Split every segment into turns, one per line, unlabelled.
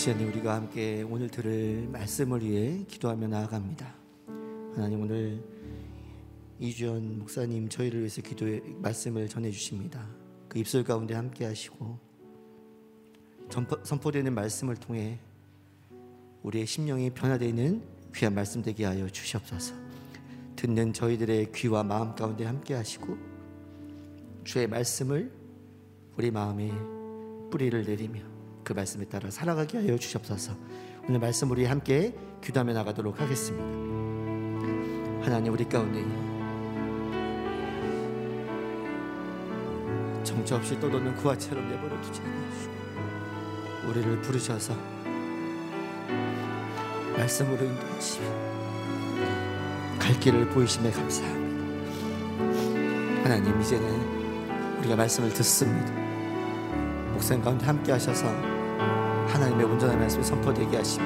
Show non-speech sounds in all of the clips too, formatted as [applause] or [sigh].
시간에 우리가 함께 오늘 들을 말씀을 위해 기도하며 나아갑니다. 하나님 오늘 이주연 목사님 저희를 위해서 기도의 말씀을 전해 주십니다. 그 입술 가운데 함께 하시고 선포되는 말씀을 통해 우리의 심령이 변화되는 귀한 말씀 되게 하여 주시옵소서. 듣는 저희들의 귀와 마음 가운데 함께 하시고 주의 말씀을 우리 마음에 뿌리를 내리며 그 말씀에 따라 살아가게 하여 주시옵소서. 오늘 말씀 우리 함께 기도하며 나가도록 하겠습니다. 하나님 우리 가운데 정처 없이 떠도는 구하처럼 내버려 두지 않으시고 우리를 부르셔서 말씀으로 인도하시며 갈 길을 보이심에 감사합니다. 하나님 이제는 우리가 말씀을 듣습니다. 목사님 가운데 함께 하셔서 하나님의 온전한 말씀을 선포되게 하시며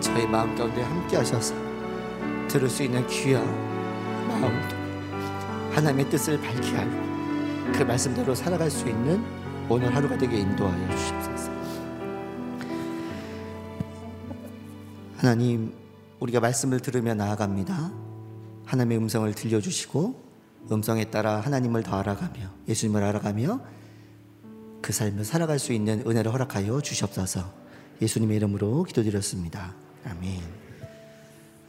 저희 마음 가운데 함께 하셔서 들을 수 있는 귀와 마음도 하나님의 뜻을 밝게 하고 그 말씀대로 살아갈 수 있는 오늘 하루가 되게 인도하여 주시옵소서. 하나님, 우리가 말씀을 들으며 나아갑니다. 하나님의 음성을 들려주시고 음성에 따라 하나님을 더 알아가며 예수님을 알아가며 그 삶을 살아갈 수 있는 은혜를 허락하여 주시옵소서. 예수님의 이름으로 기도드렸습니다. 아멘.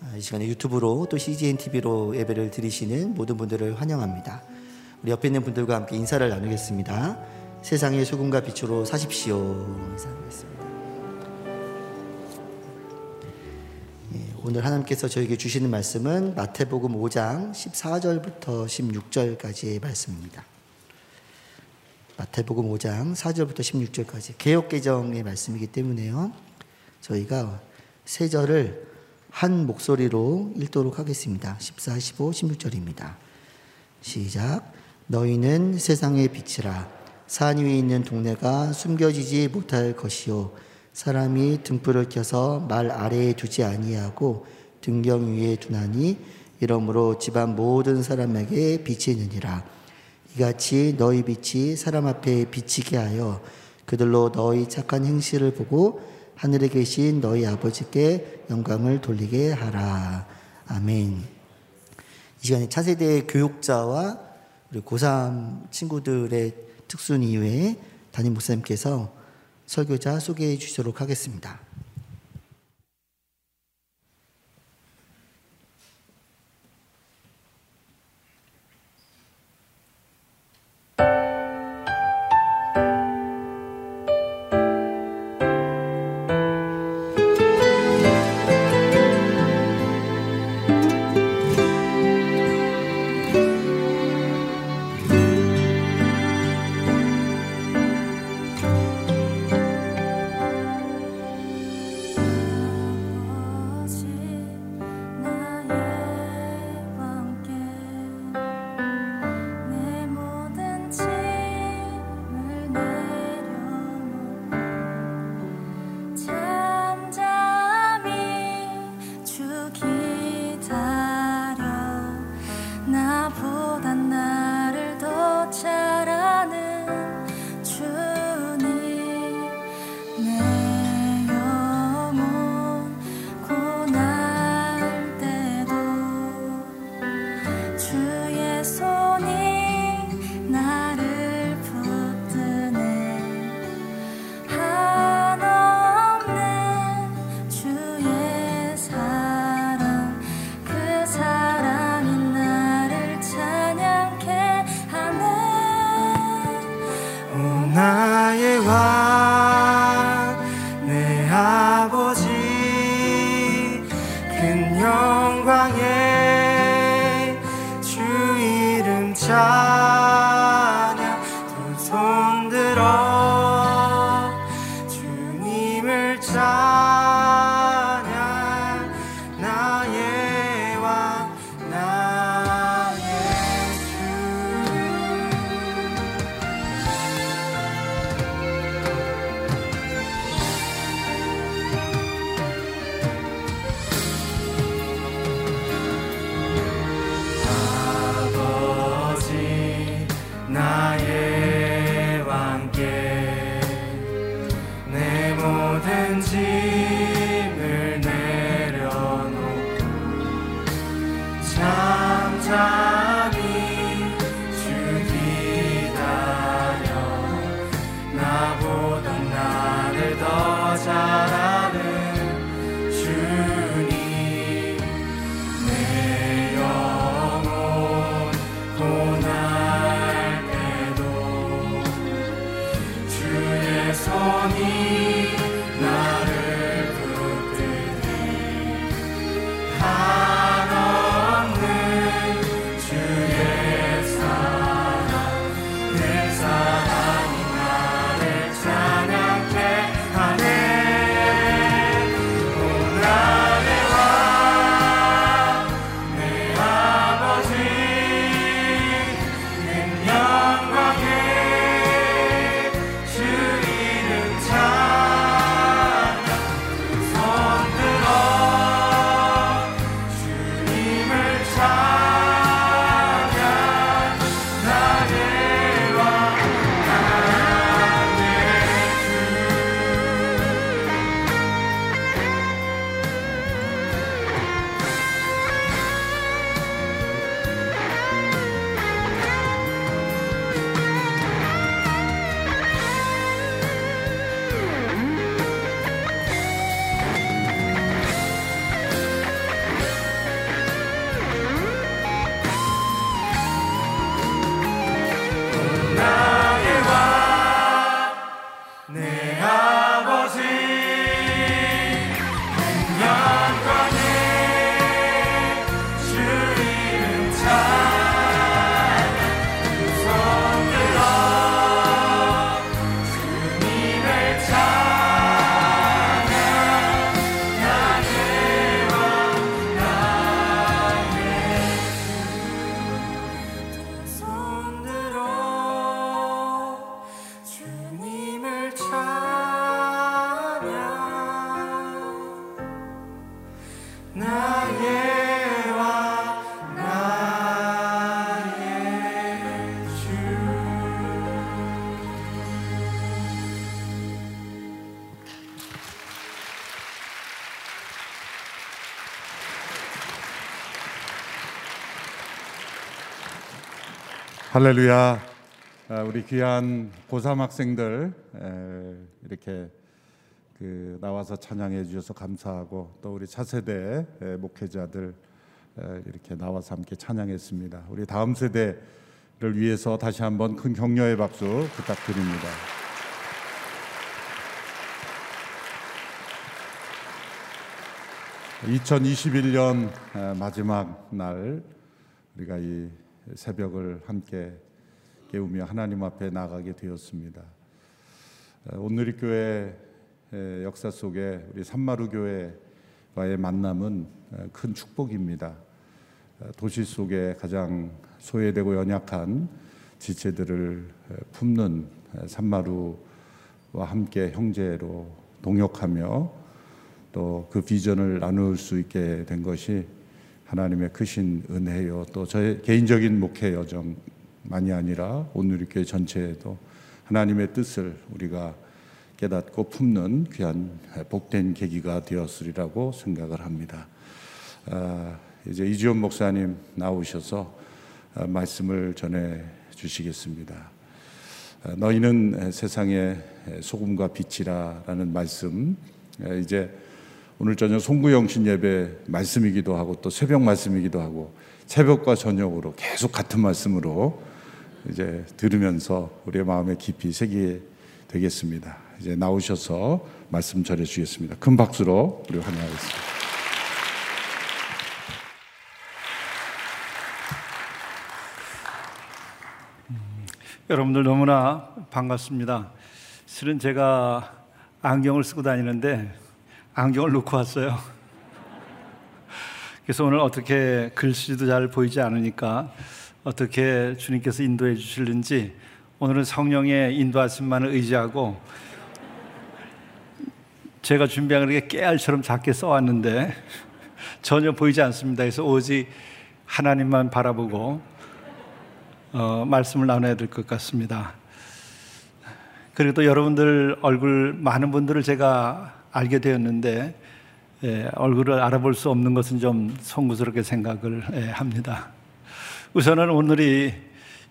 아, 이 시간에 유튜브로 또 CGN TV로 예배를 드리시는 모든 분들을 환영합니다. 우리 옆에 있는 분들과 함께 인사를 나누겠습니다. 세상의 소금과 빛으로 사십시오. 인사하겠습니다. 예, 오늘 하나님께서 저에게 주시는 말씀은 마태복음 5장 14절부터 16절까지의 말씀입니다. 마태복음 5장 4절부터 16절까지 개혁개정의 말씀이기 때문에요. 저희가 세 절을 한 목소리로 읽도록 하겠습니다. 14, 15, 16절입니다. 시작. 너희는 세상의 빛이라 산 위에 있는 동네가 숨겨지지 못할 것이요 사람이 등불을 켜서 말 아래에 두지 아니하고 등경 위에 두나니 이러므로 집안 모든 사람에게 빛이 있느니라 이같이 너희 빛이 사람 앞에 비치게 하여 그들로 너희 착한 행실을 보고 하늘에 계신 너희 아버지께 영광을 돌리게 하라 아멘 이 시간에 차세대 교육자와 우리 고3 친구들의 특순 이후에 담임 목사님께서 설교자 소개해 주시도록 하겠습니다.
할렐루야. 아, 우리 귀한 고3 학생들 이렇게 그 나와서 찬양해 주셔서 감사하고 또 우리 차세대 목회자들 이렇게 나와서 함께 찬양했습니다. 우리 다음 세대를 위해서 다시 한번 큰 격려의 박수 부탁드립니다. (2021년) 마지막 날 우리가 이 새벽을 함께 깨우며 하나님 앞에 나가게 되었습니다. 오늘의 교회 역사 속에 우리 산마루 교회와의 만남은 큰 축복입니다. 도시 속에 가장 소외되고 연약한 지체들을 품는 산마루와 함께 형제로 동역하며 또 그 비전을 나눌 수 있게 된 것이
하나님의 크신 은혜요 또 저의 개인적인 목회 여정만이 아니라 오늘교회 전체에도 하나님의 뜻을 우리가 깨닫고 품는 귀한 복된 계기가 되었으리라고 생각을 합니다. 아, 이제 이지원 목사님 나오셔서 아, 말씀을 전해 주시겠습니다. 아, 너희는 세상의 소금과 빛이라라는 말씀 이제 오늘 저녁 송구영신 예배 말씀이기도 하고 또 새벽 말씀이기도 하고 새벽과 저녁으로 계속 같은 말씀으로 이제 들으면서 우리의 마음에 깊이 새기게 되겠습니다. 이제 나오셔서 말씀 전해 주겠습니다. 큰 박수로 우리 환영하겠습니다.
여러분들 너무나 반갑습니다. 실은 제가 안경을 쓰고 다니는데 안경을 놓고 왔어요. 그래서 오늘 어떻게 글씨도 잘 보이지 않으니까 어떻게 주님께서 인도해 주실는지 오늘은 성령의 인도하심만을 의지하고 제가 준비한 그렇게 깨알처럼 작게 써왔는데 전혀 보이지 않습니다. 그래서 오직 하나님만 바라보고 어, 말씀을 나눠야 될 것 같습니다. 그리고 또 여러분들 얼굴 많은 분들을 제가 알게 되었는데 예, 얼굴을 알아볼 수 없는 것은 좀 송구스럽게 생각을 예, 합니다. 우선은 오늘이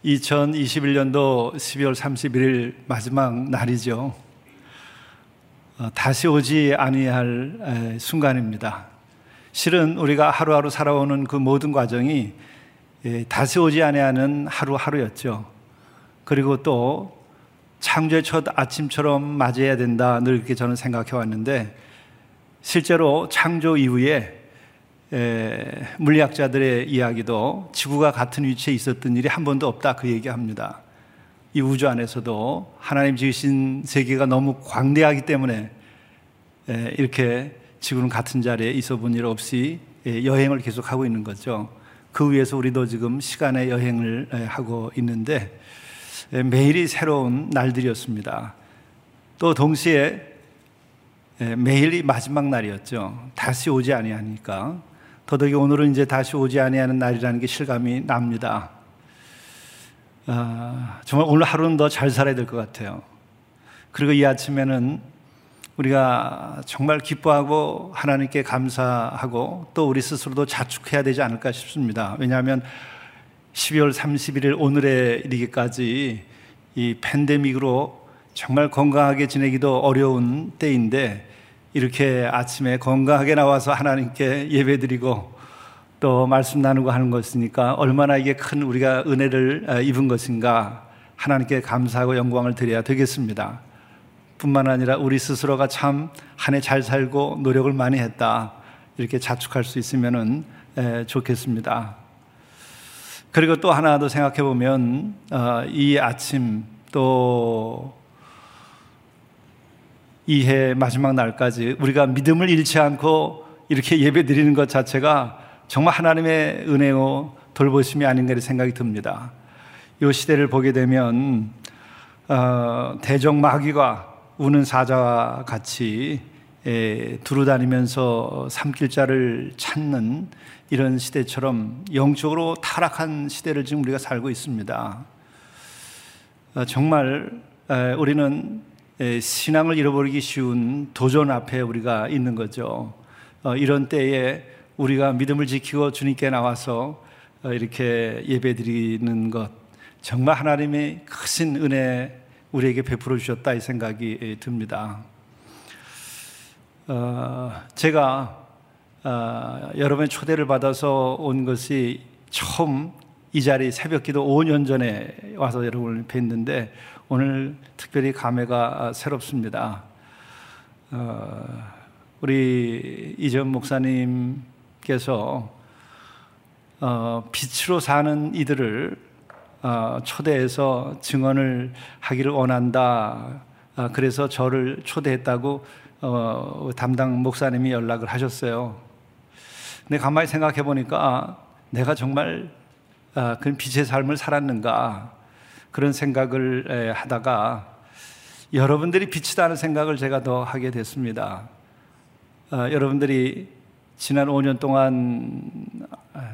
2021년도 12월 31일 마지막 날이죠. 어, 다시 오지 아니할 에, 순간입니다. 실은 우리가 하루하루 살아오는 그 모든 과정이 예, 다시 오지 아니하는 하루하루였죠. 그리고 또 창조의 첫 아침처럼 맞이해야 된다 늘 이렇게 저는 생각해 왔는데 실제로 창조 이후에 에, 물리학자들의 이야기도 지구가 같은 위치에 있었던 일이 한 번도 없다 그 얘기합니다. 이 우주 안에서도 하나님 지으신 세계가 너무 광대하기 때문에 에, 이렇게 지구는 같은 자리에 있어 본 일 없이 에, 여행을 계속하고 있는 거죠. 그 위에서 우리도 지금 시간의 여행을 하고 있는데 매일이 새로운 날들이었습니다. 또 동시에 매일이 마지막 날이었죠. 다시 오지 아니하니까 더더욱이 오늘은 이제 다시 오지 아니하는 날이라는 게 실감이 납니다. 아, 정말 오늘 하루는 더 잘 살아야 될 것 같아요. 그리고 이 아침에는 우리가 정말 기뻐하고 하나님께 감사하고 또 우리 스스로도 자축해야 되지 않을까 싶습니다. 왜냐하면 12월 31일 오늘에 이르기까지 이 팬데믹으로 정말 건강하게 지내기도 어려운 때인데 이렇게 아침에 건강하게 나와서 하나님께 예배드리고 또 말씀 나누고 하는 것이니까 얼마나 이게 큰 우리가 은혜를 아, 입은 것인가 하나님께 감사하고 영광을 드려야 되겠습니다. 뿐만 아니라 우리 스스로가 참 한 해 잘 살고 노력을 많이 했다 이렇게 자축할 수 있으면 좋겠습니다. 그리고 또 하나 더 생각해 보면 어, 이 아침 또 이 해 마지막 날까지 우리가 믿음을 잃지 않고 이렇게 예배 드리는 것 자체가 정말 하나님의 은혜요 돌보심이 아닌가 생각이 듭니다. 이 시대를 보게 되면 어, 대적 마귀가 우는 사자와 같이 에, 두루 다니면서 삼킬자를 찾는 이런 시대처럼 영적으로 타락한 시대를 지금 우리가 살고 있습니다. 어, 정말 우리는 신앙을 잃어버리기 쉬운 도전 앞에 우리가 있는 거죠. 어, 이런 때에 우리가 믿음을 지키고 주님께 나와서 어, 이렇게 예배드리는 것 정말 하나님의 크신 은혜 우리에게 베풀어 주셨다 이 생각이 듭니다. 제가 어, 여러분의 초대를 받아서 온 것이 처음 이 자리 새벽 기도 5년 전에 와서 여러분을 뵀는데 오늘 특별히 감회가 새롭습니다. 어, 우리 이전 목사님께서 어, 빛으로 사는 이들을 어, 초대해서 증언을 하기를 원한다. 아, 그래서 저를 초대했다고 어, 담당 목사님이 연락을 하셨어요. 근데 가만히 생각해 보니까 아, 내가 정말 아, 그런 빛의 삶을 살았는가 그런 생각을 하다가 여러분들이 빛이다는 생각을 제가 더 하게 됐습니다. 아, 여러분들이 지난 5년 동안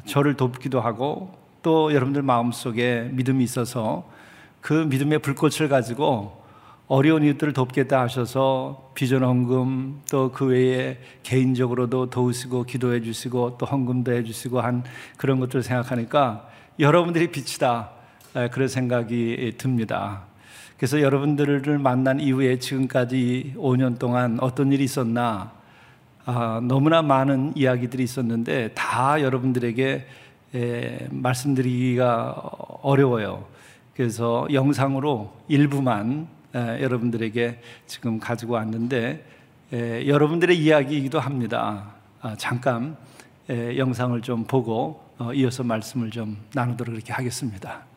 저를 돕기도 하고 또 여러분들 마음속에 믿음이 있어서 그 믿음의 불꽃을 가지고 어려운 이웃들을 돕겠다 하셔서 비전 헌금 또 그 외에 개인적으로도 도우시고 기도해 주시고 또 헌금도 해 주시고 한 그런 것들을 생각하니까 여러분들이 빛이다 그런 생각이 듭니다. 그래서 여러분들을 만난 이후에 지금까지 5년 동안 어떤 일이 있었나 아, 너무나 많은 이야기들이 있었는데 다 여러분들에게 에, 말씀드리기가 어려워요. 그래서 영상으로 일부만 에, 여러분들에게 지금 가지고 왔는데 에, 여러분들의 이야기이기도 합니다. 아, 잠깐 에, 영상을 좀 보고 어, 이어서 말씀을 좀 나누도록 그렇게 하겠습니다.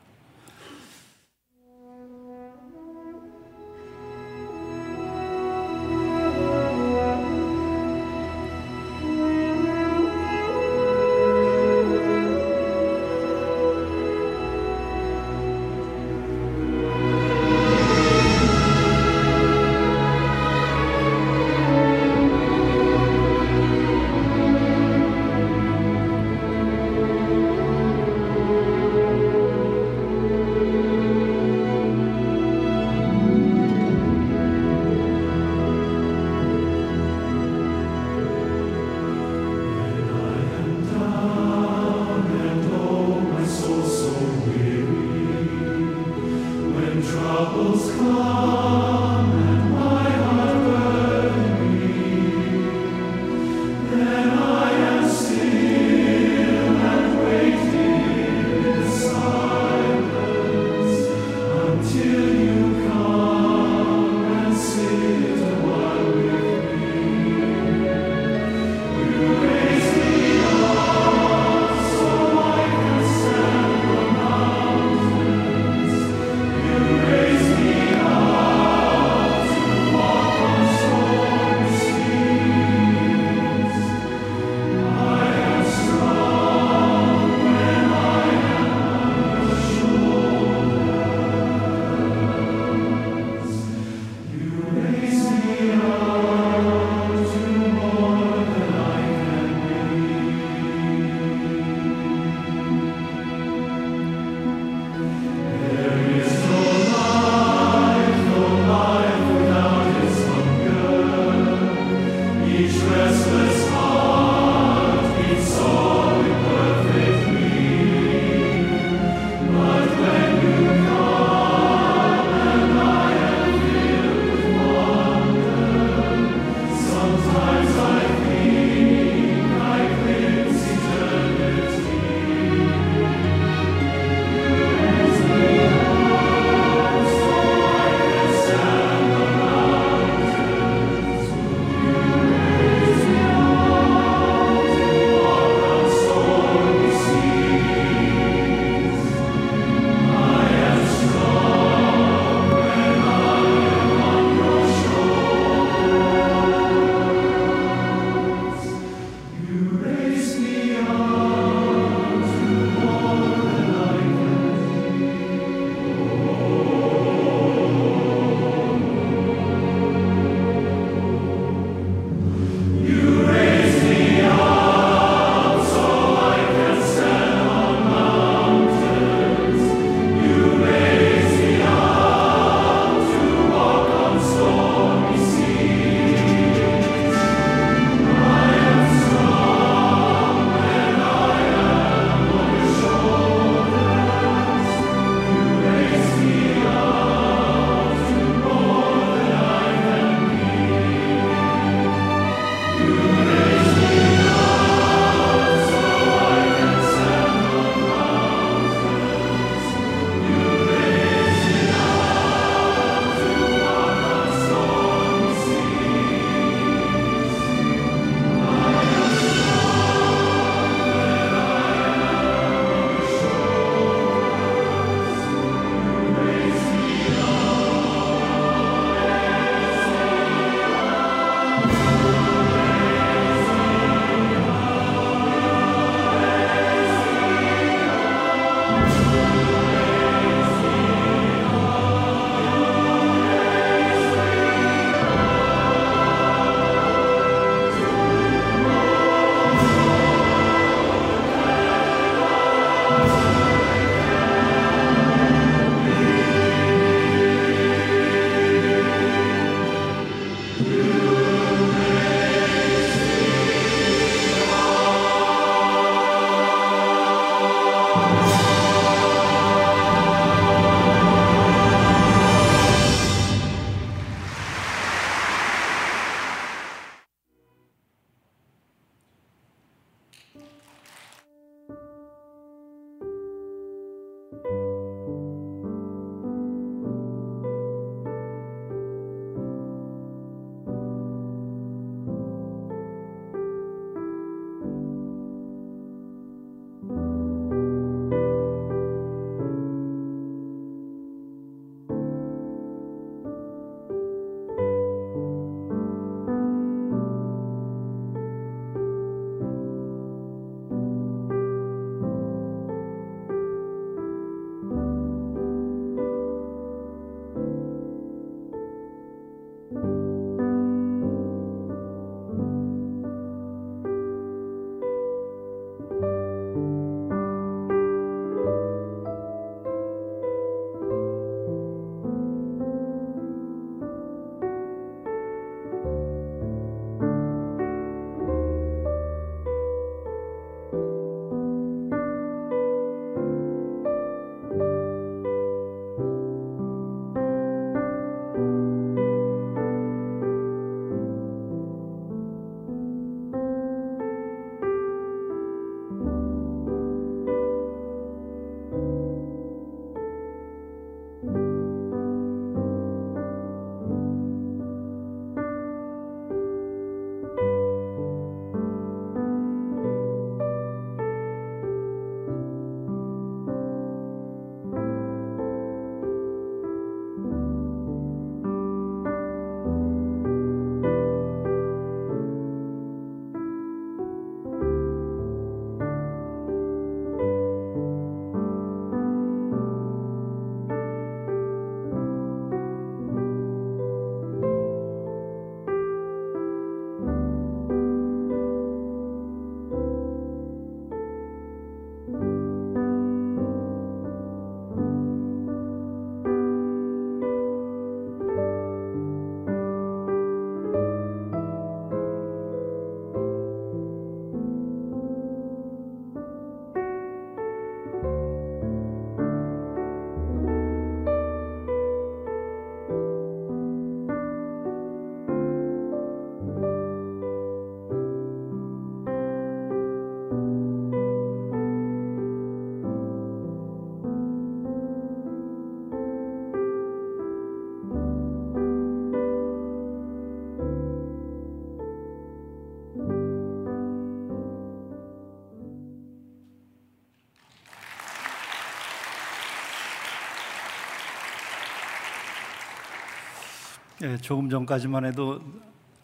예, 조금 전까지만 해도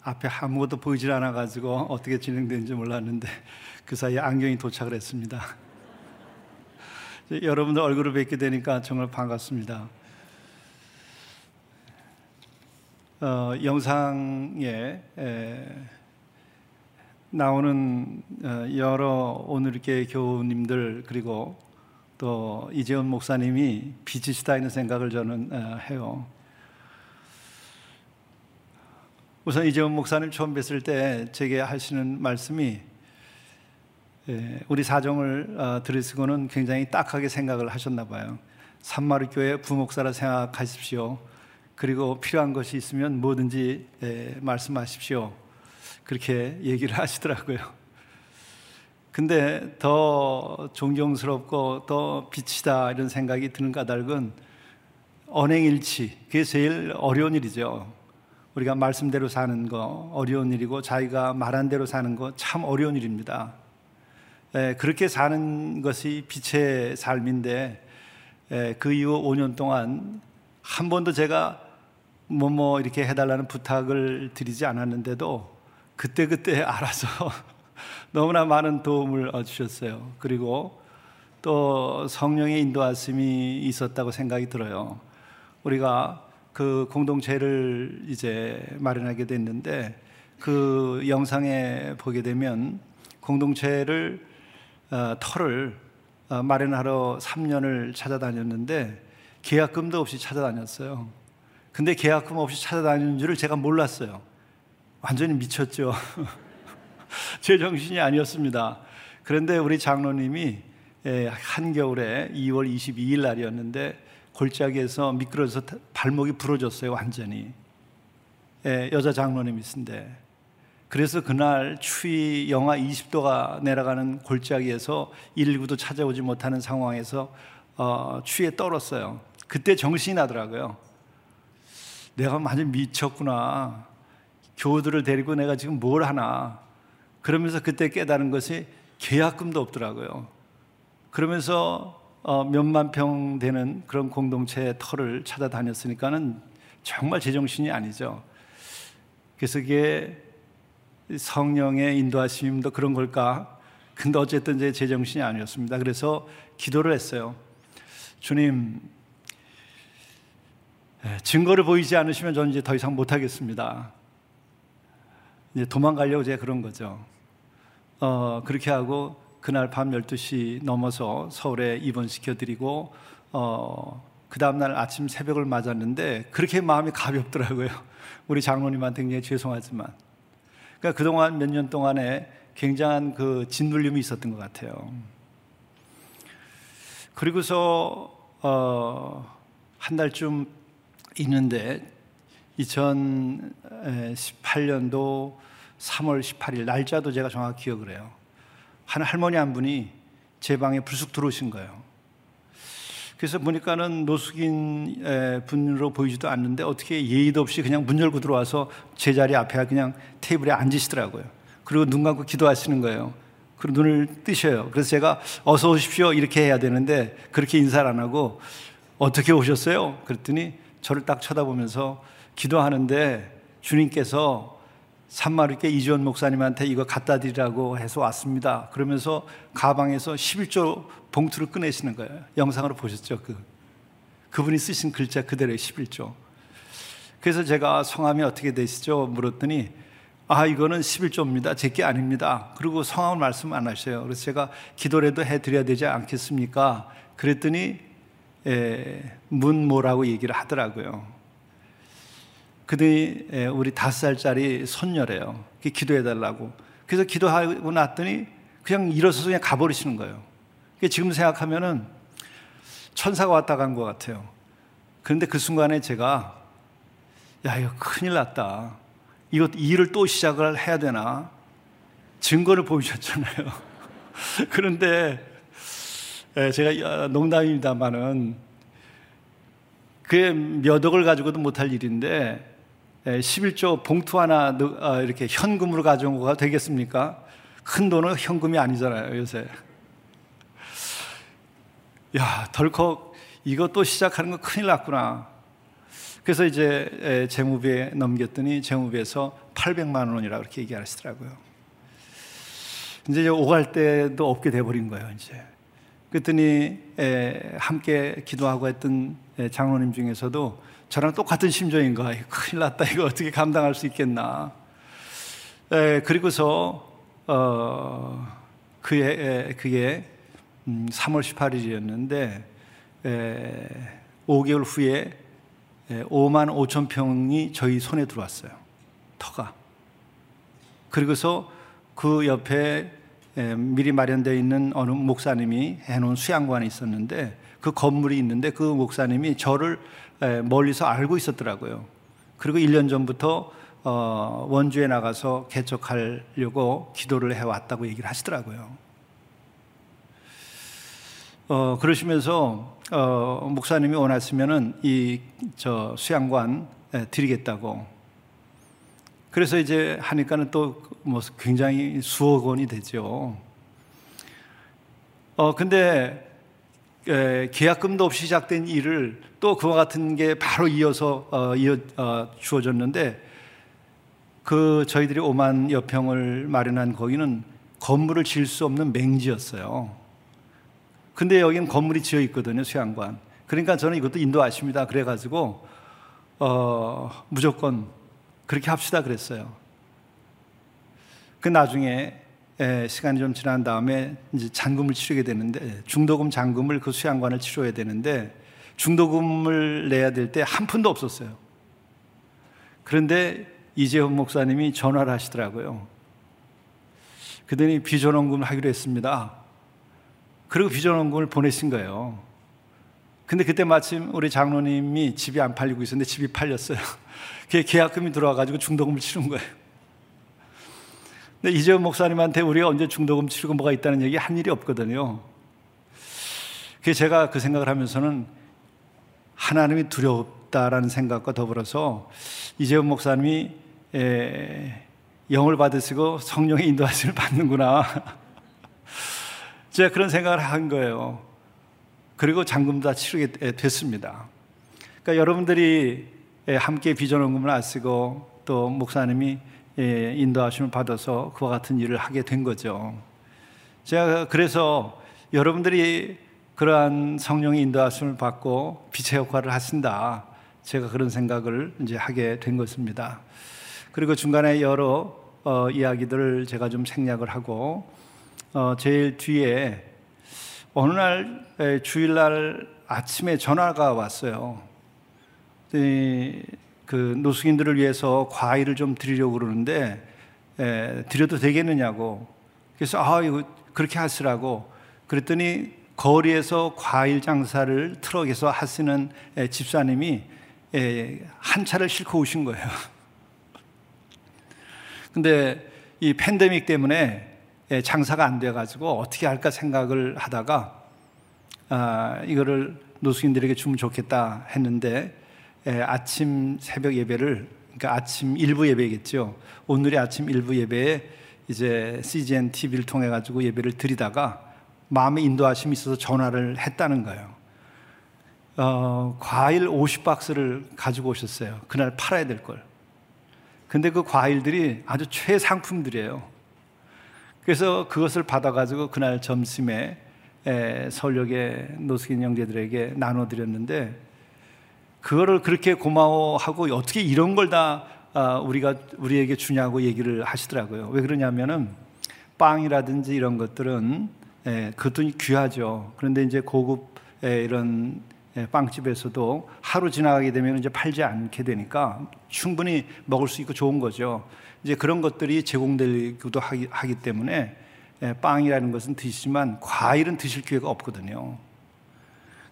앞에 아무것도 보이질 않아 가지고 어떻게 진행되는지 몰랐는데 그 사이에 안경이 도착을 했습니다. [laughs] 여러분들 얼굴을 뵙게 되니까 정말 반갑습니다. 어, 영상에 에, 나오는 어, 여러 오늘께 교우님들 그리고 또 이재훈 목사님이 빛이시다 이런 생각을 저는 어, 해요. 우선 이재훈 목사님 처음 뵀을 때 제게 하시는 말씀이 예, 우리 사정을 어, 들으시고는 굉장히 딱하게 생각을 하셨나 봐요. 산마루 교회 부목사라 생각하십시오. 그리고 필요한 것이 있으면 뭐든지 예, 말씀하십시오. 그렇게 얘기를 [laughs] 하시더라고요. 근데 더 존경스럽고 더 빛이다 이런 생각이 드는 까닭은 언행일치 그게 제일 어려운 일이죠. 우리가 말씀대로 사는 거 어려운 일이고 자기가 말한 대로 사는 거 참 어려운 일입니다. 에, 예, 그렇게 사는 것이 빛의 삶인데 에, 예, 그 이후 5년 동안 한 번도 제가 뭐뭐 뭐 이렇게 해달라는 부탁을 드리지 않았는데도 그때 그때 [laughs] 알아서 [laughs] 너무나 많은 도움을 주셨어요. 그리고 또 성령의 인도하심이 있었다고 생각이 들어요. 우리가 그 공동체를 이제 마련하게 됐는데 그 영상에 보게 되면 공동체를 어, 터를 어, 마련하러 3년을 찾아다녔는데 계약금도 없이 찾아다녔어요. 근데 계약금 없이 찾아다니는 줄을 제가 몰랐어요. 완전히 미쳤죠. [laughs] 제 정신이 아니었습니다. 그런데 우리 장로님이 예, 한겨울에 2월 22일 날이었는데 골짜기에서 미끄러져서 발목이 부러졌어요, 완전히. 예, 여자 장로님이신데. 그래서 그날 추위 영하 20도가 내려가는 골짜기에서 119도 찾아오지 못하는 상황에서 어, 추위에 떨었어요. 그때 정신이 나더라고요. 내가 완전 미쳤구나. 교우들을 데리고 내가 지금 뭘 하나. 그러면서 그때 깨달은 것이 계약금도 없더라고요. 그러면서 어, 몇만 평 되는 그런 공동체의 터를 찾아다녔으니까는 정말 제정신이 아니죠. 그래서 그게 성령의 인도하심도 그런 걸까? 근데 어쨌든 제 제정신이 아니었습니다. 그래서 기도를 했어요. 주님, 증거를 보이지 않으시면 저는 이제 더 이상 못하겠습니다. 이제 도망가려고 제가 그런 거죠. 어, 그렇게 하고 그날 밤 12시 넘어서 서울에 입원시켜 드리고 어, 그 다음 날 아침 새벽을 맞았는데 그렇게 마음이 가볍더라고요. [laughs] 우리 장로님한테 굉장히 죄송하지만. 그러니까 그동안 몇 년 동안에 굉장한 그 짓눌림이 있었던 것 같아요. 그리고서 어, 한 달쯤 있는데 2018년도 3월 18일 날짜도 제가 정확히 기억을 해요. 한 할머니 한 분이 제 방에 불쑥 들어오신 거예요. 그래서 보니까는 노숙인 분으로 보이지도 않는데 어떻게 예의도 없이 그냥 문 열고 들어와서 제 자리 앞에 그냥 테이블에 앉으시더라고요. 그리고 눈 감고 기도하시는 거예요. 그리고 눈을 뜨셔요. 그래서 제가 어서 오십시오 이렇게 해야 되는데 그렇게 인사를 안 하고 어떻게 오셨어요? 그랬더니 저를 딱 쳐다보면서 기도하는데 주님께서 산마루께 이지원 목사님한테 이거 갖다 드리라고 해서 왔습니다. 그러면서 가방에서 11조 봉투를 꺼내시는 거예요. 영상으로 보셨죠? 그 그분이 쓰신 글자 그대로의 11조. 그래서 제가 성함이 어떻게 되시죠? 물었더니 아 이거는 11조입니다. 제 게 아닙니다. 그리고 성함을 말씀 안 하셔요. 그래서 제가 기도라도 해드려야 되지 않겠습니까? 그랬더니 에, 문모라고 얘기를 하더라고요. 그들이 우리 다섯 살짜리 손녀래요. 기도해 달라고. 그래서 기도하고 났더니 그냥 일어서서 그냥 가버리시는 거예요. 지금 생각하면은 천사가 왔다 간 것 같아요. 그런데 그 순간에 제가 야 이거 큰일 났다. 이거 일을 또 시작을 해야 되나? 증거를 보여주셨잖아요. [laughs] 그런데 제가 농담입니다만은 그게 몇 억을 가지고도 못할 일인데 11조 봉투 하나 어, 이렇게 현금으로 가져온 거가 되겠습니까? 큰 돈은 현금이 아니잖아요, 요새. 야, 덜컥 이것도 시작하는 거 큰일 났구나. 그래서 이제 재무부에 넘겼더니 재무부에서 800만 원이라 그렇게 얘기하시더라고요. 이제 오갈 때도 없게 돼버린 거예요. 이제 그랬더니 함께 기도하고 했던 장로님 중에서도 저랑 똑같은 심정인 거야. 큰일 났다. 이거 어떻게 감당할 수 있겠나. 그리고서 어, 그해 그게 3월 18일이었는데 5개월 후에 5만 5천 평이 저희 손에 들어왔어요. 터가. 그리고서 그 옆에 미리 마련되어 있는 어느 목사님이 해놓은 수양관이 있었는데 그 건물이 있는데 그 목사님이 저를 멀리서 알고 있었더라고요. 그리고 1년 전부터 어, 원주에 나가서 개척하려고 기도를 해왔다고 얘기를 하시더라고요. 어, 그러시면서 어, 목사님이 원하시면은 이 저 수양관 드리겠다고. 그래서 이제 하니까는 또 뭐 굉장히 수억 원이 되죠. 어 근데 에, 계약금도 없이 시작된 일을 또 그와 같은 게 바로 이어서 어, 이어 어, 주어졌는데 그 저희들이 5만 여평을 마련한 거기는 건물을 지을 수 없는 맹지였어요. 근데 여기는 건물이 지어 있거든요, 수양관. 그러니까 저는 이것도 인도하십니다. 그래가지고, 어, 무조건 그렇게 합시다 그랬어요. 그 나중에 에, 시간이 좀 지난 다음에 이제 잔금을 치르게 되는데 중도금 잔금을 그 수양관을 치러야 되는데 중도금을 내야 될 때 한 푼도 없었어요. 그런데 이재훈 목사님이 전화를 하시더라고요. 그더니 비전원금을 하기로 했습니다. 그리고 비전원금을 보내신 거예요. 근데 그때 마침 우리 장로님이 집이 안 팔리고 있었는데 집이 팔렸어요. [laughs] 그게 계약금이 들어와가지고 중도금을 치른 거예요. 근데 이재훈 목사님한테 우리가 언제 중도금 치르고 뭐가 있다는 얘기 한 일이 없거든요. 그래서 제가 그 생각을 하면서는 하나님이 두렵다라는 생각과 더불어서 이재훈 목사님이 영을 받으시고 성령의 인도하심을 받는구나. [laughs] 제가 그런 생각을 한 거예요. 그리고 잔금 다 치르게 됐습니다. 그러니까 여러분들이 함께 비전원금을 아시고 또 목사님이 인도하심을 받아서 그와 같은 일을 하게 된 거죠. 제가 그래서 여러분들이 그러한 성령의 인도하심을 받고 빛의 역할을 하신다. 제가 그런 생각을 이제 하게 된 것입니다. 그리고 중간에 여러 어, 이야기들을 제가 좀 생략을 하고 어, 제일 뒤에 어느 날 에, 주일날 아침에 전화가 왔어요. 에, 그 노숙인들을 위해서 과일을 좀 드리려고 그러는데 에, 드려도 되겠느냐고. 그래서 아 이거 그렇게 하시라고. 그랬더니 거리에서 과일 장사를 트럭에서 하시는 에, 집사님이 에, 한 차를 싣고 오신 거예요. [laughs] 근데 이 팬데믹 때문에 예, 장사가 안 돼가지고 어떻게 할까 생각을 하다가 아, 이거를 노숙인들에게 주면 좋겠다 했는데 예, 아침 새벽 예배를 그러니까 아침 일부 예배겠죠. 오늘의 아침 일부 예배에 이제 CGN TV를 통해 가지고 예배를 드리다가 마음의 인도하심이 있어서 전화를 했다는 거예요. 어, 과일 50박스를 가지고 오셨어요. 그날 팔아야 될 걸. 근데 그 과일들이 아주 최상품들이에요. 그래서 그것을 받아가지고 그날 점심에 서울역의 노숙인 형제들에게 나눠드렸는데 그거를 그렇게 고마워하고 어떻게 이런 걸다 아, 우리가 우리에게 주냐고 얘기를 하시더라고요. 왜 그러냐면은 빵이라든지 이런 것들은 그것도 귀하죠. 그런데 이제 고급 이런 빵집에서도 하루 지나가게 되면 이제 팔지 않게 되니까 충분히 먹을 수 있고 좋은 거죠. 이제 그런 것들이 제공되기도 하기, 하기 때문에 예, 빵이라는 것은 드시지만 과일은 드실 기회가 없거든요.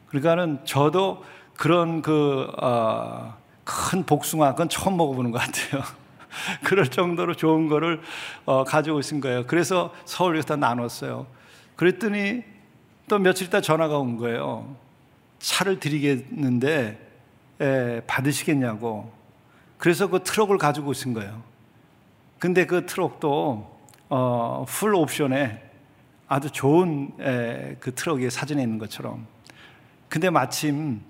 그러니까는 저도 그런 그, 어, 큰 복숭아, 그건 처음 먹어보는 것 같아요. [laughs] 그럴 정도로 좋은 거를 어, 가지고 오신 거예요. 그래서 서울에서 다 나눴어요. 그랬더니 또 며칠 있다 전화가 온 거예요. 차를 드리겠는데 에, 예, 받으시겠냐고. 그래서 그 트럭을 가지고 오신 거예요. 근데 그 트럭도 어, 풀 옵션에 아주 좋은 에, 그 트럭에 사진에 있는 것처럼. 근데 마침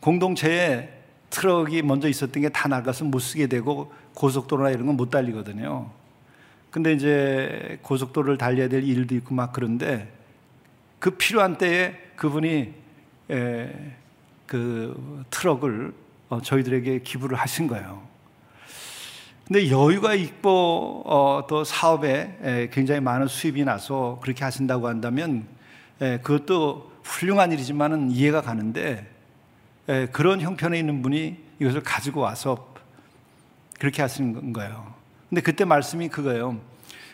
공동체에 트럭이 먼저 있었던 게 다 나가서 못 쓰게 되고 고속도로나 이런 건 못 달리거든요. 근데 이제 고속도로를 달려야 될 일도 있고 막 그런데 그 필요한 때에 그분이 에, 그 트럭을 어, 저희들에게 기부를 하신 거예요. 근데 여유가 있고 어, 또 사업에 에, 굉장히 많은 수입이 나서 그렇게 하신다고 한다면 에, 그것도 훌륭한 일이지만은 이해가 가는데 에, 그런 형편에 있는 분이 이것을 가지고 와서 그렇게 하시는 거예요. 근데 그때 말씀이 그거예요.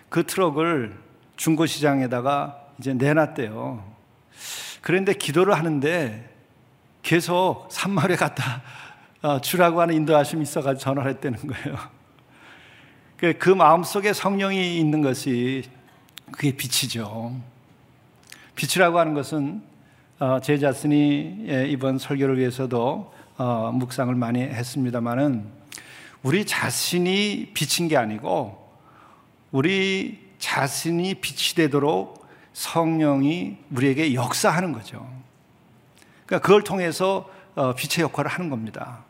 그 트럭을 중고 시장에다가 이제 내놨대요. 그런데 기도를 하는데 계속 산마을에 갖다 어, 주라고 하는 인도하심이 있어가지고 전화를 했다는 거예요. 그, 그 마음 속에 성령이 있는 것이 그게 빛이죠. 빛이라고 하는 것은 어, 제 자신이 예, 이번 설교를 위해서도 어, 묵상을 많이 했습니다만은 우리 자신이 빛인 게 아니고 우리 자신이 빛이 되도록 성령이 우리에게 역사하는 거죠. 그러니까 그걸 통해서 어, 빛의 역할을 하는 겁니다.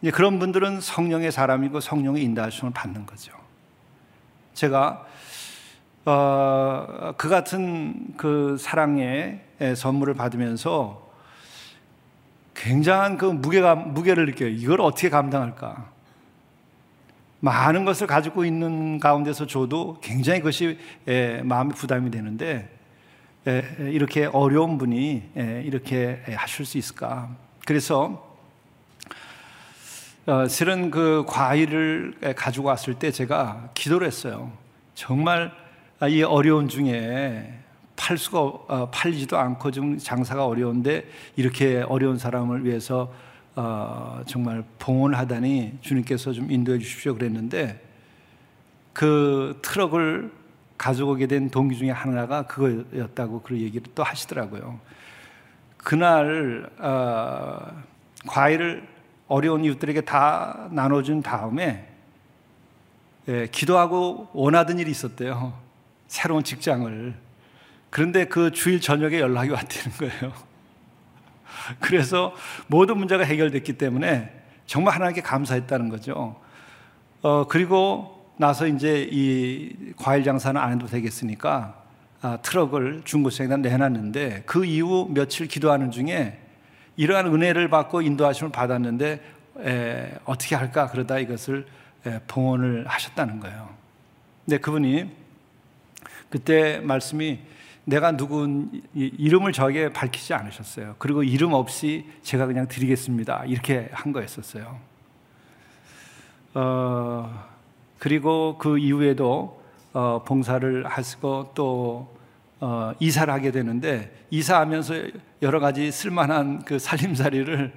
이제 그런 분들은 성령의 사람이고 성령의 인도하심을 받는 거죠. 제가 어, 그 같은 그 사랑의 선물을 받으면서 굉장한 그 무게가 무게를 느껴요. 이걸 어떻게 감당할까? 많은 것을 가지고 있는 가운데서 줘도 굉장히 그것이 마음의 부담이 되는데 이렇게 어려운 분이 이렇게 하실 수 있을까? 그래서 어, 실은 그 과일을 가지고 왔을 때 제가 기도를 했어요. 정말 이 어려운 중에 팔 수가 어, 팔리지도 않고 좀 장사가 어려운데 이렇게 어려운 사람을 위해서 어, 정말 봉헌하다니 주님께서 좀 인도해 주십시오 그랬는데 그 트럭을 가져오게 된 동기 중에 하나가 그거였다고 그 얘기를 또 하시더라고요. 그날 어, 과일을 어려운 이웃들에게 다 나눠준 다음에 예, 기도하고 원하던 일이 있었대요. 새로운 직장을. 그런데 그 주일 저녁에 연락이 왔다는 거예요. [laughs] 그래서 모든 문제가 해결됐기 때문에 정말 하나님께 감사했다는 거죠. 어, 그리고 나서 이제 이 과일 장사는 안 해도 되겠으니까 아, 트럭을 중고시장에다 내놨는데 그 이후 며칠 기도하는 중에 이러한 은혜를 받고 인도하심을 받았는데 에, 어떻게 할까 그러다 이것을 에, 봉헌을 하셨다는 거예요. 근데 그분이 그때 말씀이 내가 누군 이름을 저에게 밝히지 않으셨어요. 그리고 이름 없이 제가 그냥 드리겠습니다. 이렇게 한 거였었어요. 어, 그리고 그 이후에도 어, 봉사를 하시고 또 어, 이사를 하게 되는데 이사하면서 여러 가지 쓸만한 그 살림살이를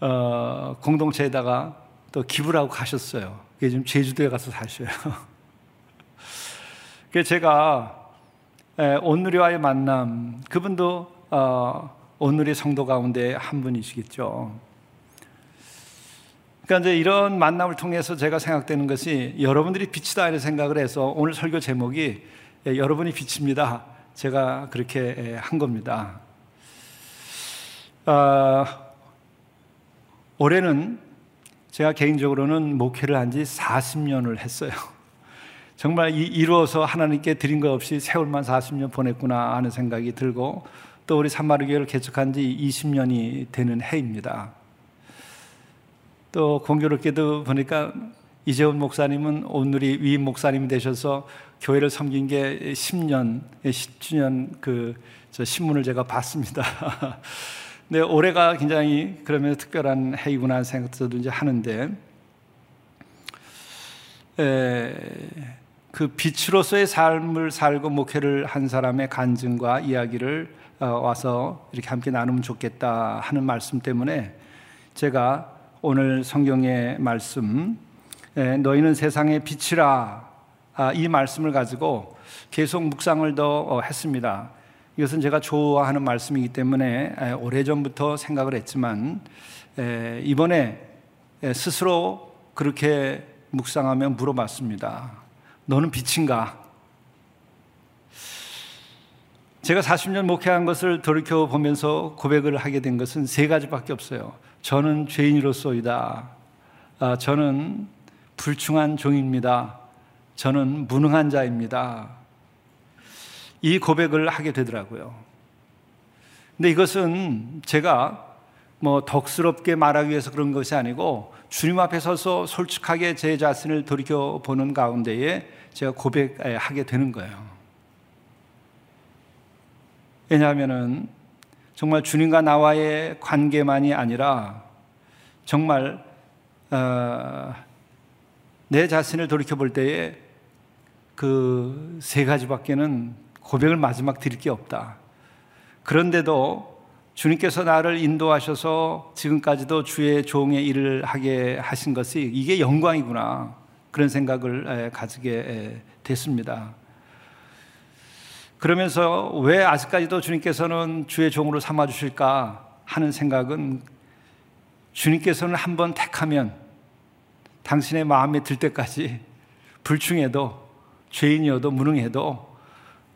어, 공동체에다가 또 기부를 하고 가셨어요. 그게 지금 제주도에 가서 사셔요. [laughs] 그래서 제가 온누리와의 만남 그분도 어, 온누리 성도 가운데 한 분이시겠죠. 그러니까 이제 이런 만남을 통해서 제가 생각되는 것이 여러분들이 빛이다 이런 생각을 해서 오늘 설교 제목이 여러분이 빛입니다. 제가 그렇게 한 겁니다. 어, 올해는 제가 개인적으로는 목회를 한 지 40년을 했어요. 정말 이루어서 하나님께 드린 것 없이 세월만 40년 보냈구나 하는 생각이 들고 또 우리 산마르교회를 개척한 지 20년이 되는 해입니다. 또 공교롭게도 보니까 이재훈 목사님은 오늘이 위임 목사님이 되셔서 교회를 섬긴 게 10년, 10주년 그 신문을 제가 봤습니다. [laughs] 네, 올해가 굉장히 그러면 특별한 해이구나 생각도 이제 하는데, 에, 그 빛으로서의 삶을 살고 목회를 한 사람의 간증과 이야기를 어, 와서 이렇게 함께 나누면 좋겠다 하는 말씀 때문에 제가 오늘 성경의 말씀 너희는 세상의 빛이라 아, 이 말씀을 가지고 계속 묵상을 더 어, 했습니다. 이것은 제가 좋아하는 말씀이기 때문에 오래전부터 생각을 했지만 이번에 스스로 그렇게 묵상하며 물어봤습니다. 너는 빛인가? 제가 40년 목회한 것을 돌이켜 보면서 고백을 하게 된 것은 세 가지밖에 없어요. 저는 죄인으로서이다. 아, 저는 불충한 종입니다. 저는 무능한 자입니다. 이 고백을 하게 되더라고요. 근데 이것은 제가 뭐 덕스럽게 말하기 위해서 그런 것이 아니고 주님 앞에 서서 솔직하게 제 자신을 돌이켜 보는 가운데에 제가 고백하게 되는 거예요. 왜냐하면은 정말 주님과 나와의 관계만이 아니라 정말 어, 내 자신을 돌이켜 볼 때에 그 세 가지밖에는 고백을 마지막 드릴 게 없다. 그런데도 주님께서 나를 인도하셔서 지금까지도 주의 종의 일을 하게 하신 것이 이게 영광이구나. 그런 생각을 가지게 됐습니다. 그러면서 왜 아직까지도 주님께서는 주의 종으로 삼아 주실까 하는 생각은 주님께서는 한번 택하면 당신의 마음에 들 때까지 [laughs] 불충해도 죄인이어도 무능해도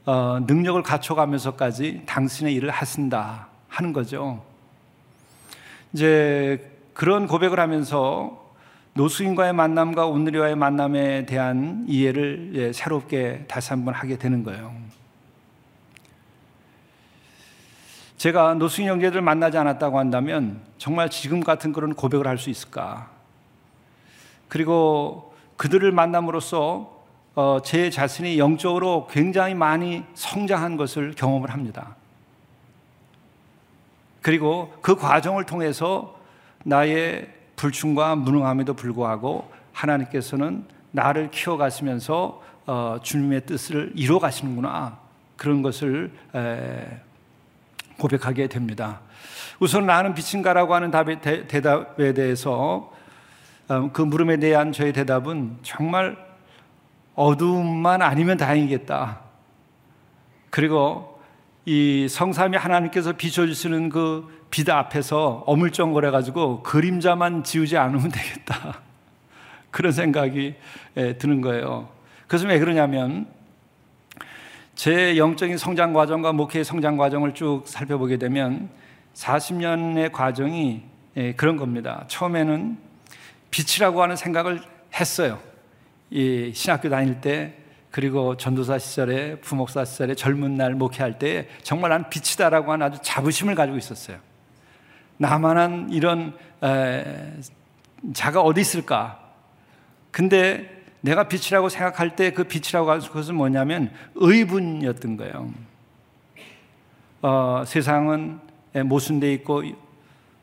어, 능력을 갖춰가면서까지 당신의 일을 하신다 하는 거죠. 이제 그런 고백을 하면서 노수인과의 만남과 오늘이와의 만남에 대한 이해를 예, 새롭게 다시 한번 하게 되는 거예요. 제가 노수인 형제들 만나지 않았다고 한다면 정말 지금 같은 그런 고백을 할 수 있을까? 그리고 그들을 만남으로써 어, 제 자신이 영적으로 굉장히 많이 성장한 것을 경험을 합니다. 그리고 그 과정을 통해서 나의 불충과 무능함에도 불구하고 하나님께서는 나를 키워가시면서 어, 주님의 뜻을 이루어 가시는구나 그런 것을 고백하게 됩니다. 우선 나는 빛인가라고 하는 답에, 대, 답에 대해서 어, 그 물음에 대한 저의 대답은 정말 어두움만 아니면 다행이겠다. 그리고 이 성삼이 하나님께서 비춰주시는 그빛 앞에서 어물쩡거려 가지고 그림자만 지우지 않으면 되겠다. [laughs] 그런 생각이 드는 거예요. 그래서 왜 그러냐면 제 영적인 성장 과정과 목회의 성장 과정을 쭉 살펴보게 되면 40년의 과정이 그런 겁니다. 처음에는 빛이라고 하는 생각을 했어요. 이 신학교 다닐 때 그리고 전도사 시절에 부목사 시절에 젊은 날 목회할 때 정말 난 빛이다라고 하는 아주 자부심을 가지고 있었어요. 나만한 이런 에, 자가 어디 있을까? 근데 내가 빛이라고 생각할 때 그 빛이라고 하는 것은 뭐냐면 의분이었던 거예요. 어, 세상은 모순돼 있고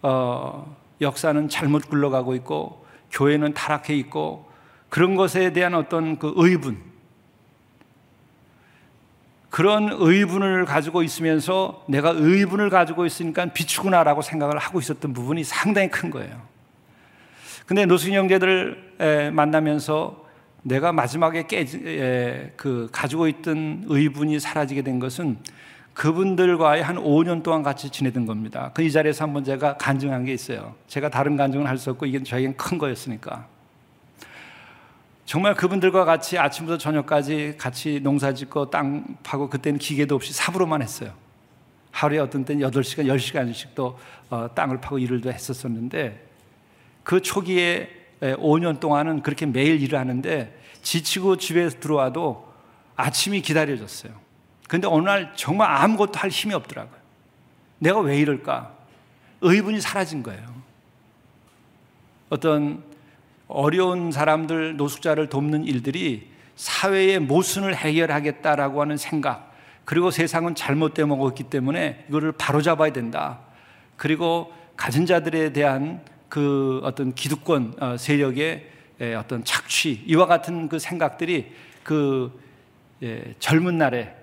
어, 역사는 잘못 굴러가고 있고 교회는 타락해 있고 그런 것에 대한 어떤 그 의분, 그런 의분을 가지고 있으면서 내가 의분을 가지고 있으니까 비추구나라고 생각을 하고 있었던 부분이 상당히 큰 거예요. 근데 노승 형제들을 만나면서 내가 마지막에 깨, 그 가지고 있던 의분이 사라지게 된 것은 그분들과의 한 5년 동안 같이 지내던 겁니다. 그 이 자리에서 한번 제가 간증한 게 있어요. 제가 다른 간증은 할 수 없고 이게 저에겐 큰 거였으니까. 정말 그분들과 같이 아침부터 저녁까지 같이 농사 짓고 땅 파고 그때는 기계도 없이 삽으로만 했어요. 하루에 어떤 때는 8시간, 10시간씩 또 어, 땅을 파고 일을 도 했었었는데 그 초기에 5년 동안은 그렇게 매일 일을 하는데 지치고 집에 들어와도 아침이 기다려졌어요. 근데 어느 날 정말 아무것도 할 힘이 없더라고요. 내가 왜 이럴까? 의분이 사라진 거예요. 어떤 어려운 사람들, 노숙자를 돕는 일들이 사회의 모순을 해결하겠다라고 하는 생각, 그리고 세상은 잘못되어 먹었기 때문에 이거를 바로잡아야 된다. 그리고 가진 자들에 대한 그 어떤 기득권 어, 세력의 어떤 착취, 이와 같은 그 생각들이 그 예, 젊은 날에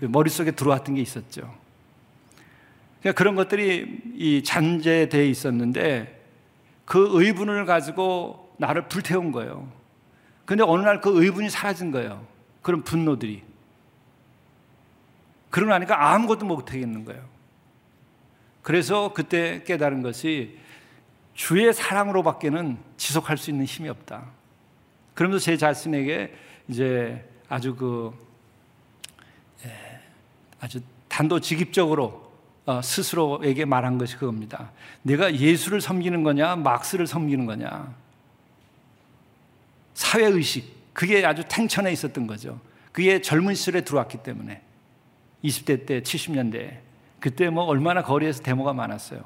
머릿속에 들어왔던 게 있었죠. 그러니까 그런 것들이 이 잔재되어 있었는데 그 의분을 가지고 나를 불태운 거예요. 근데 어느 날 그 의분이 사라진 거예요. 그런 분노들이. 그러고 나니까 아무것도 못 하겠는 거예요. 그래서 그때 깨달은 것이 주의 사랑으로밖에는 지속할 수 있는 힘이 없다. 그러면서 제 자신에게 이제 아주 그 예, 아주 단도직입적으로 어, 스스로에게 말한 것이 그겁니다. 내가 예수를 섬기는 거냐, 막스를 섬기는 거냐. 사회의식, 그게 아주 탱천해 있었던 거죠. 그게 젊은 시절에 들어왔기 때문에. 20대 때, 70년대. 그때 뭐 얼마나 거리에서 데모가 많았어요.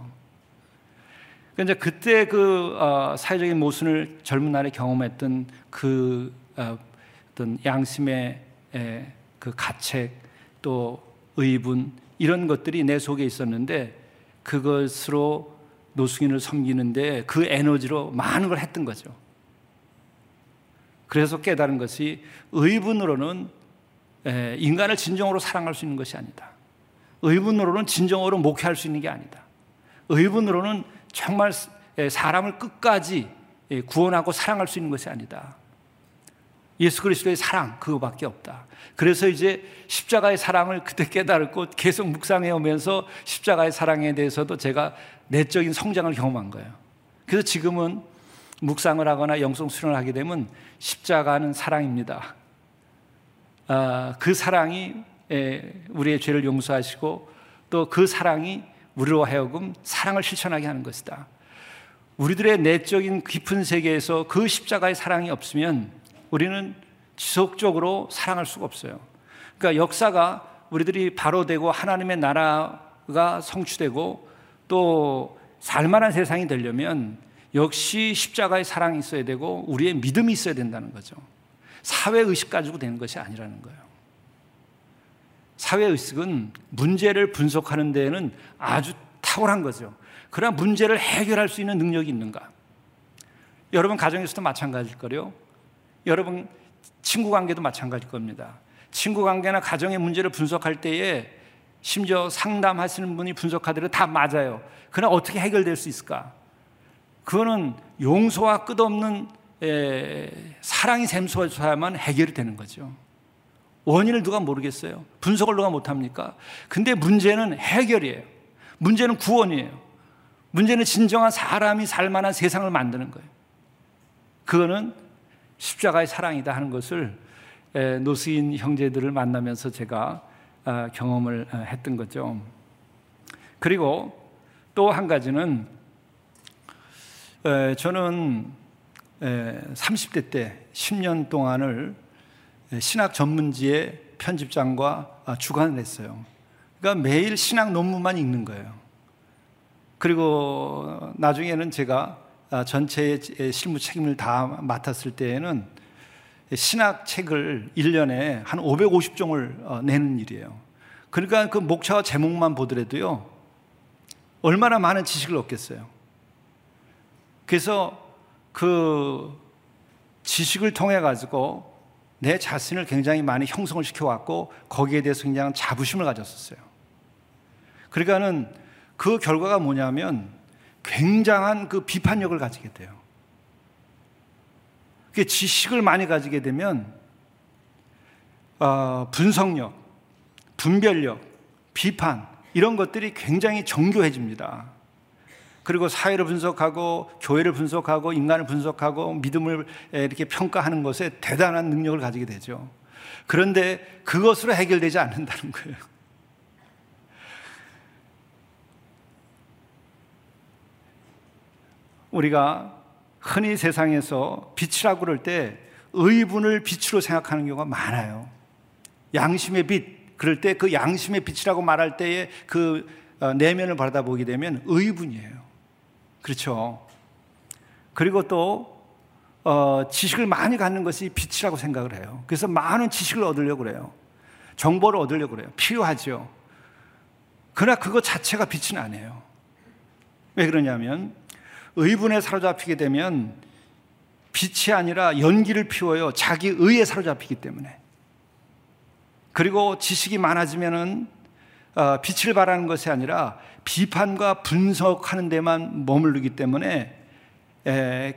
그러니까 그때 그 어, 사회적인 모순을 젊은 날에 경험했던 그 어, 어떤 양심의 에, 그 가책 또 의분 이런 것들이 내 속에 있었는데 그것으로 노숙인을 섬기는데 그 에너지로 많은 걸 했던 거죠. 그래서 깨달은 것이 의분으로는 인간을 진정으로 사랑할 수 있는 것이 아니다. 의분으로는 진정으로 목회할 수 있는 게 아니다. 의분으로는 정말 사람을 끝까지 구원하고 사랑할 수 있는 것이 아니다. 예수 그리스도의 사랑 그거밖에 없다. 그래서 이제 십자가의 사랑을 그때 깨달았고 계속 묵상해 오면서 십자가의 사랑에 대해서도 제가 내적인 성장을 경험한 거예요. 그래서 지금은 묵상을 하거나 영성 수련을 하게 되면 십자가는 사랑입니다. 아, 그 사랑이 우리의 죄를 용서하시고 또 그 사랑이 우리로 하여금 사랑을 실천하게 하는 것이다. 우리들의 내적인 깊은 세계에서 그 십자가의 사랑이 없으면 우리는 지속적으로 사랑할 수가 없어요. 그러니까 역사가 우리들이 바로 되고 하나님의 나라가 성취되고 또 살만한 세상이 되려면 역시 십자가의 사랑이 있어야 되고 우리의 믿음이 있어야 된다는 거죠. 사회 의식 가지고 되는 것이 아니라는 거예요. 사회 의식은 문제를 분석하는 데에는 아주 탁월한 거죠. 그러나 문제를 해결할 수 있는 능력이 있는가? 여러분 가정에서도 마찬가지일 거요. 여러분 친구 관계도 마찬가지일 겁니다. 친구 관계나 가정의 문제를 분석할 때에 심지어 상담하시는 분이 분석하더라도 다 맞아요. 그러나 어떻게 해결될 수 있을까? 그거는 용서와 끝없는 에, 사랑이 샘솟아야만 해결이 되는 거죠. 원인을 누가 모르겠어요. 분석을 누가 못합니까? 근데 문제는 해결이에요. 문제는 구원이에요. 문제는 진정한 사람이 살만한 세상을 만드는 거예요. 그거는 십자가의 사랑이다 하는 것을 노스인 형제들을 만나면서 제가 아, 경험을 아, 했던 거죠. 그리고 또 한 가지는 저는 30대 때 10년 동안을 신학 전문지의 편집장과 아, 주관을 했어요. 그러니까 매일 신학 논문만 읽는 거예요. 그리고 나중에는 제가 아, 전체의 실무 책임을 다 맡았을 때에는 신학 책을 1년에 한 550종을 어, 내는 일이에요. 그러니까 그 목차와 제목만 보더라도요, 얼마나 많은 지식을 얻겠어요. 그래서 그 지식을 통해 가지고 내 자신을 굉장히 많이 형성을 시켜왔고 거기에 대해서 굉장히 자부심을 가졌었어요. 그러니까는 그 결과가 뭐냐면 굉장한 그 비판력을 가지게 돼요. 그 지식을 많이 가지게 되면 어, 분석력, 분별력, 비판 이런 것들이 굉장히 정교해집니다. 그리고 사회를 분석하고 교회를 분석하고 인간을 분석하고 믿음을 이렇게 평가하는 것에 대단한 능력을 가지게 되죠. 그런데 그것으로 해결되지 않는다는 거예요. 우리가 흔히 세상에서 빛이라고 그럴 때 의분을 빛으로 생각하는 경우가 많아요. 양심의 빛, 그럴 때 그 양심의 빛이라고 말할 때에 그 어, 내면을 바라보게 되면 의분이에요. 그렇죠. 그리고 또 어, 지식을 많이 갖는 것이 빛이라고 생각을 해요. 그래서 많은 지식을 얻으려고 그래요. 정보를 얻으려고 그래요. 필요하죠. 그러나 그것 자체가 빛은 아니에요. 왜 그러냐면 의분에 사로잡히게 되면 빛이 아니라 연기를 피워요. 자기 의에 사로잡히기 때문에. 그리고 지식이 많아지면은 어, 빛을 발하는 것이 아니라 비판과 분석하는 데만 머무르기 때문에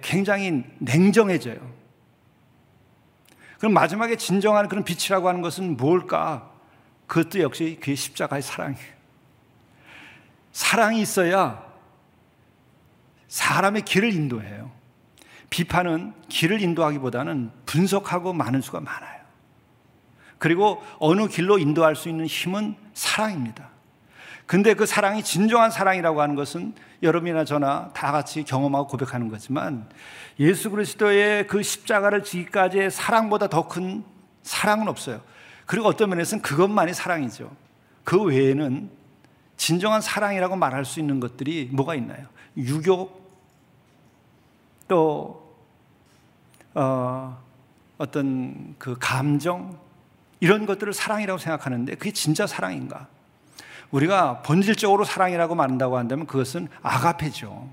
굉장히 냉정해져요. 그럼 마지막에 진정한 그런 빛이라고 하는 것은 뭘까? 그것도 역시 그의 십자가의 사랑이에요. 사랑이 있어야 사람의 길을 인도해요. 비판은 길을 인도하기보다는 분석하고 많은 수가 많아요. 그리고 어느 길로 인도할 수 있는 힘은 사랑입니다. 근데 그 사랑이 진정한 사랑이라고 하는 것은 여러분이나 저나 다 같이 경험하고 고백하는 거지만 예수 그리스도의 그 십자가를 지기까지의 사랑보다 더 큰 사랑은 없어요. 그리고 어떤 면에서는 그것만이 사랑이죠. 그 외에는 진정한 사랑이라고 말할 수 있는 것들이 뭐가 있나요? 유교, 또, 어, 어떤 그 감정, 이런 것들을 사랑이라고 생각하는데 그게 진짜 사랑인가? 우리가 본질적으로 사랑이라고 말한다고 한다면 그것은 아가페죠.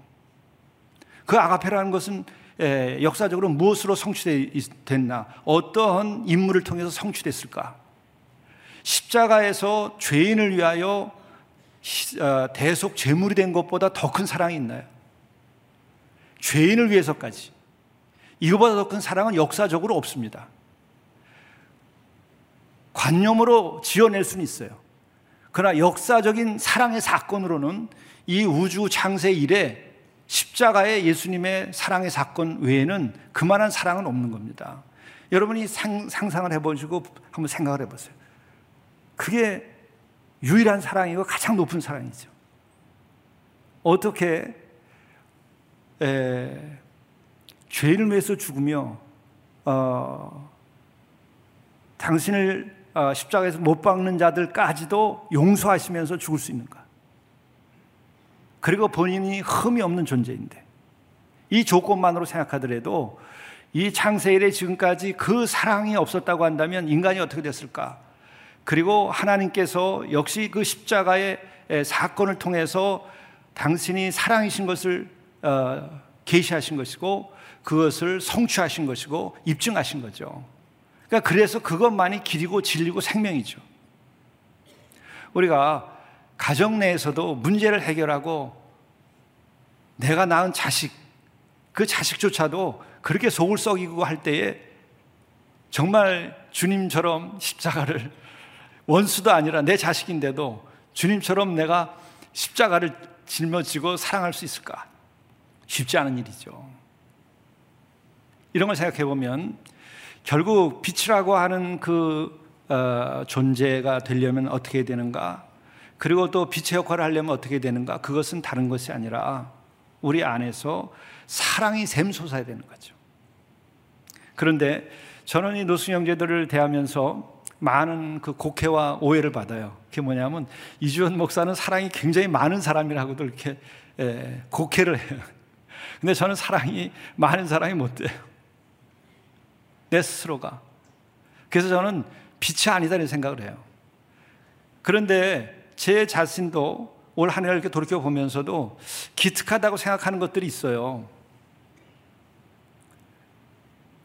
그 아가페라는 것은 역사적으로 무엇으로 성취됐나? 어떠한 인물을 통해서 성취됐을까? 십자가에서 죄인을 위하여 어, 대속 제물이 된 것보다 더 큰 사랑이 있나요? 죄인을 위해서까지. 이거보다 더 큰 사랑은 역사적으로 없습니다. 관념으로 지어낼 수는 있어요. 그러나 역사적인 사랑의 사건으로는 이 우주 창세 이래 십자가의 예수님의 사랑의 사건 외에는 그만한 사랑은 없는 겁니다. 여러분이 상, 상상을 해보시고 한번 생각을 해보세요. 그게 유일한 사랑이고 가장 높은 사랑이죠. 어떻게 에, 죄인을 위해서 죽으며 어, 당신을 어, 십자가에서 못 박는 자들까지도 용서하시면서 죽을 수 있는가? 그리고 본인이 흠이 없는 존재인데 이 조건만으로 생각하더라도 이 창세 일에 지금까지 그 사랑이 없었다고 한다면 인간이 어떻게 됐을까? 그리고 하나님께서 역시 그 십자가의 사건을 통해서 당신이 사랑이신 것을 어, 계시하신 것이고 그것을 성취하신 것이고 입증하신 거죠. 그러니까 그래서 그것만이 길이고 진리고 생명이죠. 우리가 가정 내에서도 문제를 해결하고 내가 낳은 자식, 그 자식조차도 그렇게 속을 썩이고 할 때에 정말 주님처럼 십자가를 [laughs] 원수도 아니라 내 자식인데도 주님처럼 내가 십자가를 짊어지고 사랑할 수 있을까? 쉽지 않은 일이죠. 이런 걸 생각해 보면 결국 빛이라고 하는 그 어, 존재가 되려면 어떻게 되는가? 그리고 또 빛의 역할을 하려면 어떻게 되는가? 그것은 다른 것이 아니라 우리 안에서 사랑이 샘솟아야 되는 거죠. 그런데 저는 이 노승 형제들을 대하면서 많은 그 곡해와 오해를 받아요. 그게 뭐냐면 이주원 목사는 사랑이 굉장히 많은 사람이라고도 이렇게 예, 곡해를 해요. 근데 저는 사랑이 많은 사람이 못 돼요. 내 스스로가. 그래서 저는 빛이 아니다 이 생각을 해요. 그런데 제 자신도 올 한 해를 이렇게 돌이켜 보면서도 기특하다고 생각하는 것들이 있어요.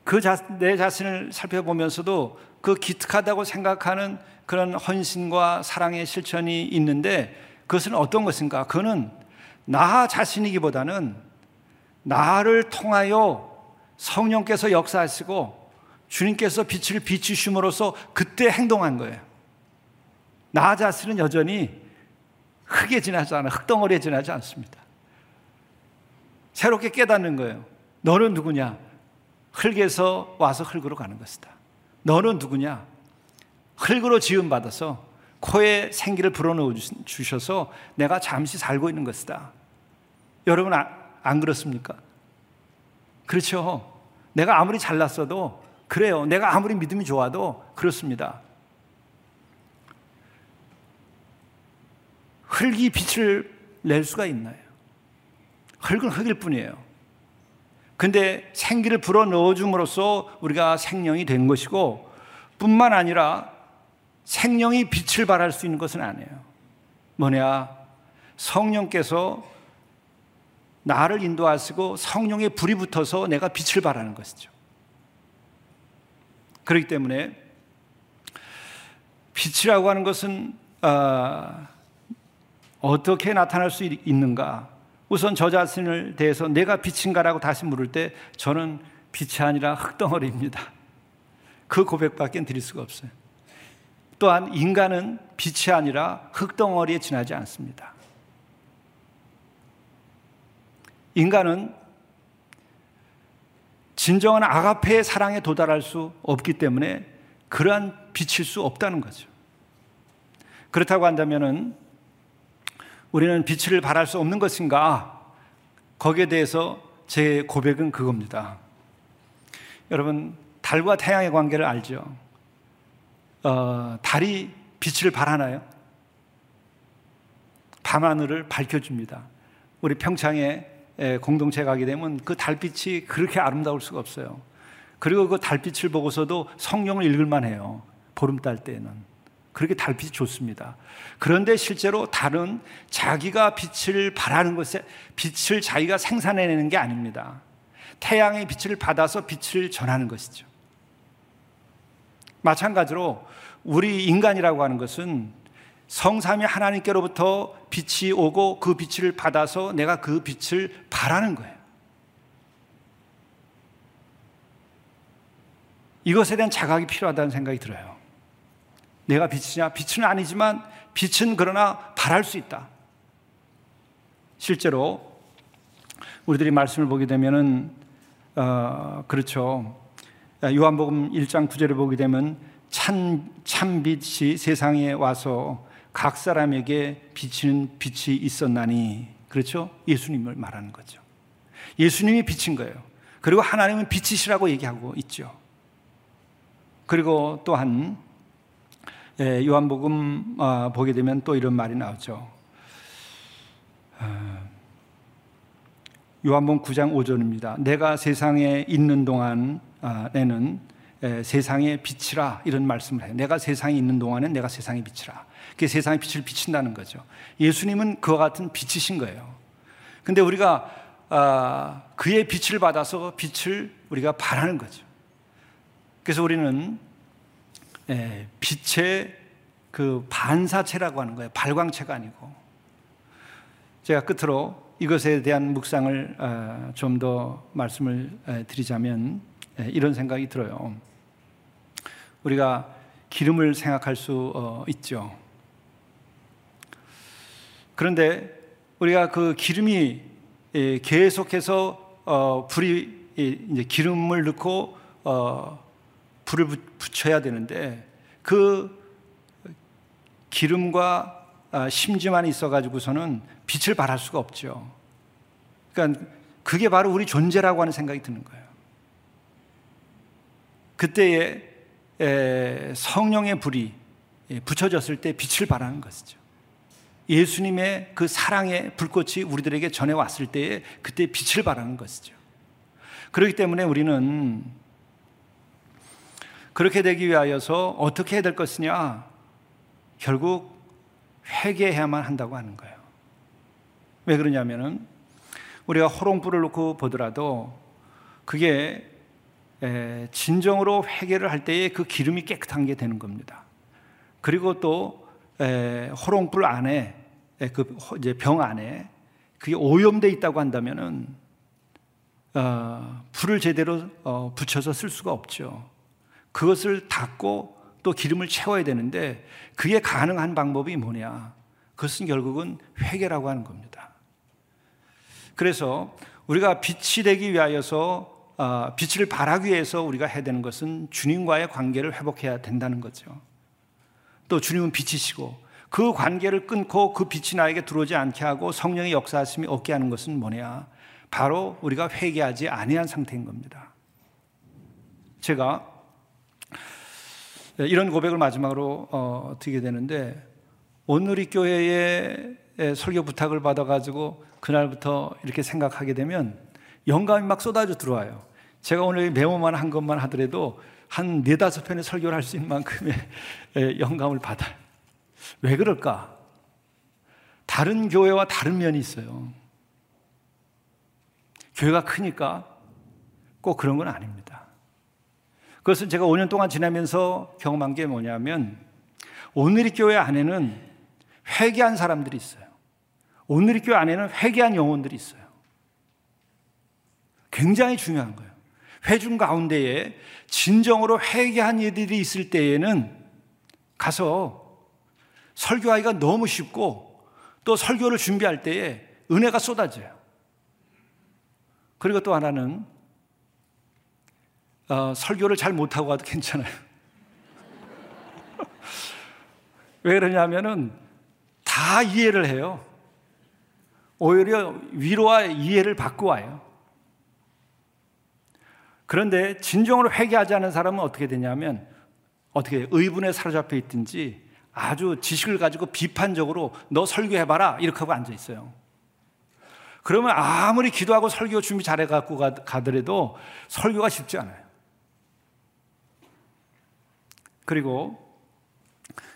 그내 자신을 살펴보면서도 그 기특하다고 생각하는 그런 헌신과 사랑의 실천이 있는데 그것은 어떤 것인가? 그거는 나 자신이기보다는 나를 통하여 성령께서 역사하시고 주님께서 빛을 비추심으로써 그때 행동한 거예요. 나 자신은 여전히 흙에 지나지 않아, 흙덩어리에 지나지 않습니다. 새롭게 깨닫는 거예요. 너는 누구냐? 흙에서 와서 흙으로 가는 것이다. 너는 누구냐? 흙으로 지음받아서 코에 생기를 불어넣어 주셔서 내가 잠시 살고 있는 것이다. 여러분, 아, 안 그렇습니까? 그렇죠. 내가 아무리 잘났어도 그래요. 내가 아무리 믿음이 좋아도 그렇습니다. 흙이 빛을 낼 수가 있나요? 흙은 흙일 뿐이에요. 근데 생기를 불어 넣어 줌으로써 우리가 생명이 된 것이고 뿐만 아니라 생명이 빛을 발할 수 있는 것은 아니에요. 뭐냐? 성령께서 나를 인도하시고 성령의 불이 붙어서 내가 빛을 발하는 것이죠. 그렇기 때문에 빛이라고 하는 것은 어, 어떻게 나타날 수 있는가? 우선 저 자신을 대해서 내가 빛인가라고 다시 물을 때 저는 빛이 아니라 흙덩어리입니다. 그 고백밖에 드릴 수가 없어요. 또한 인간은 빛이 아니라 흙덩어리에 지나지 않습니다. 인간은 진정한 아가페의 사랑에 도달할 수 없기 때문에 그러한 빛일 수 없다는 거죠. 그렇다고 한다면은 우리는 빛을 발할 수 없는 것인가? 거기에 대해서 제 고백은 그겁니다. 여러분, 달과 태양의 관계를 알죠? 어, 달이 빛을 발하나요? 밤하늘을 밝혀줍니다. 우리 평창에 공동체 가게 되면 그 달빛이 그렇게 아름다울 수가 없어요. 그리고 그 달빛을 보고서도 성령을 읽을만 해요. 보름달 때는. 그렇게 달빛이 좋습니다. 그런데 실제로 달은 자기가 빛을 발하는 것에 빛을 자기가 생산해내는 게 아닙니다. 태양의 빛을 받아서 빛을 전하는 것이죠. 마찬가지로 우리 인간이라고 하는 것은 성삼위 하나님께로부터 빛이 오고 그 빛을 받아서 내가 그 빛을 발하는 거예요. 이것에 대한 자각이 필요하다는 생각이 들어요. 내가 빛이냐? 빛은 아니지만 빛은 그러나 발할 수 있다. 실제로 우리들이 말씀을 보게 되면은 어, 그렇죠. 요한복음 1장 9절을 보게 되면 참, 참 빛이 세상에 와서 각 사람에게 비치는 빛이 있었나니 그렇죠? 예수님을 말하는 거죠. 예수님이 비친 거예요. 그리고 하나님은 빛이시라고 얘기하고 있죠. 그리고 또한 예, 요한복음 아, 보게 되면 또 이런 말이 나오죠. 아, 요한복음 9장 5절입니다. 내가 세상에 있는 동안에는 예, 세상의 빛이라 이런 말씀을 해요. 내가 세상에 있는 동안은 내가 세상의 빛이라. 그게 세상의 빛을 비친다는 거죠. 예수님은 그와 같은 빛이신 거예요. 근데 우리가 아, 그의 빛을 받아서 빛을 우리가 바라는 거죠. 그래서 우리는 예, 빛의 그 반사체라고 하는 거예요. 발광체가 아니고. 제가 끝으로 이것에 대한 묵상을 아, 좀더 말씀을 드리자면 예, 이런 생각이 들어요. 우리가 기름을 생각할 수 어, 있죠. 그런데 우리가 그 기름이 예, 계속해서 어, 불이 이제 기름을 넣고 어, 불을 붙여야 되는데 그 기름과 아, 심지만 있어가지고서는 빛을 발할 수가 없죠. 그러니까 그게 바로 우리 존재라고 하는 생각이 드는 거예요. 그때에 성령의 불이 예, 붙여졌을 때 빛을 발하는 것이죠. 예수님의 그 사랑의 불꽃이 우리들에게 전해왔을 때에 그때 빛을 발하는 것이죠. 그렇기 때문에 우리는 그렇게 되기 위하여서 어떻게 해야 될 것이냐? 결국 회개해야만 한다고 하는 거예요. 왜 그러냐면은 우리가 호롱불을 놓고 보더라도 그게 진정으로 회개를 할 때에 그 기름이 깨끗한 게 되는 겁니다. 그리고 또 호롱불 안에 그 이제 병 안에 그게 오염돼 있다고 한다면은 어, 불을 제대로 어, 붙여서 쓸 수가 없죠. 그것을 닦고 또 기름을 채워야 되는데 그게 가능한 방법이 뭐냐? 그것은 결국은 회개라고 하는 겁니다. 그래서 우리가 빛이 되기 위하여서 아, 빛을 발하기 위해서 우리가 해야 되는 것은 주님과의 관계를 회복해야 된다는 거죠. 또 주님은 빛이시고 그 관계를 끊고 그 빛이 나에게 들어오지 않게 하고 성령의 역사하심이 없게 하는 것은 뭐냐? 바로 우리가 회개하지 아니한 상태인 겁니다. 제가 네, 이런 고백을 마지막으로 어, 드리게 되는데 오늘이 교회에 설교 부탁을 받아가지고 그날부터 이렇게 생각하게 되면 영감이 막 쏟아져 들어와요. 제가 오늘 메모만 한 것만 하더라도 한 네다섯 편의 설교를 할 수 있는 만큼의 [laughs] 영감을 받아요. 왜 그럴까? 다른 교회와 다른 면이 있어요. 교회가 크니까 꼭 그런 건 아닙니다. 그것은 제가 5년 동안 지나면서 경험한 게 뭐냐면 오늘의 교회 안에는 회개한 사람들이 있어요. 오늘의 교회 안에는 회개한 영혼들이 있어요. 굉장히 중요한 거예요. 회중 가운데에 진정으로 회개한 이들이 있을 때에는 가서 설교하기가 너무 쉽고 또 설교를 준비할 때에 은혜가 쏟아져요. 그리고 또 하나는 어, 설교를 잘 못하고 가도 괜찮아요. [laughs] 왜 그러냐면은 다 이해를 해요. 오히려 위로와 이해를 받고 와요. 그런데 진정으로 회개하지 않은 사람은 어떻게 되냐면 어떻게 의분에 사로잡혀 있든지 아주 지식을 가지고 비판적으로 너 설교해봐라 이렇게 하고 앉아 있어요. 그러면 아무리 기도하고 설교 준비 잘해 갖고 가더라도 설교가 쉽지 않아요. 그리고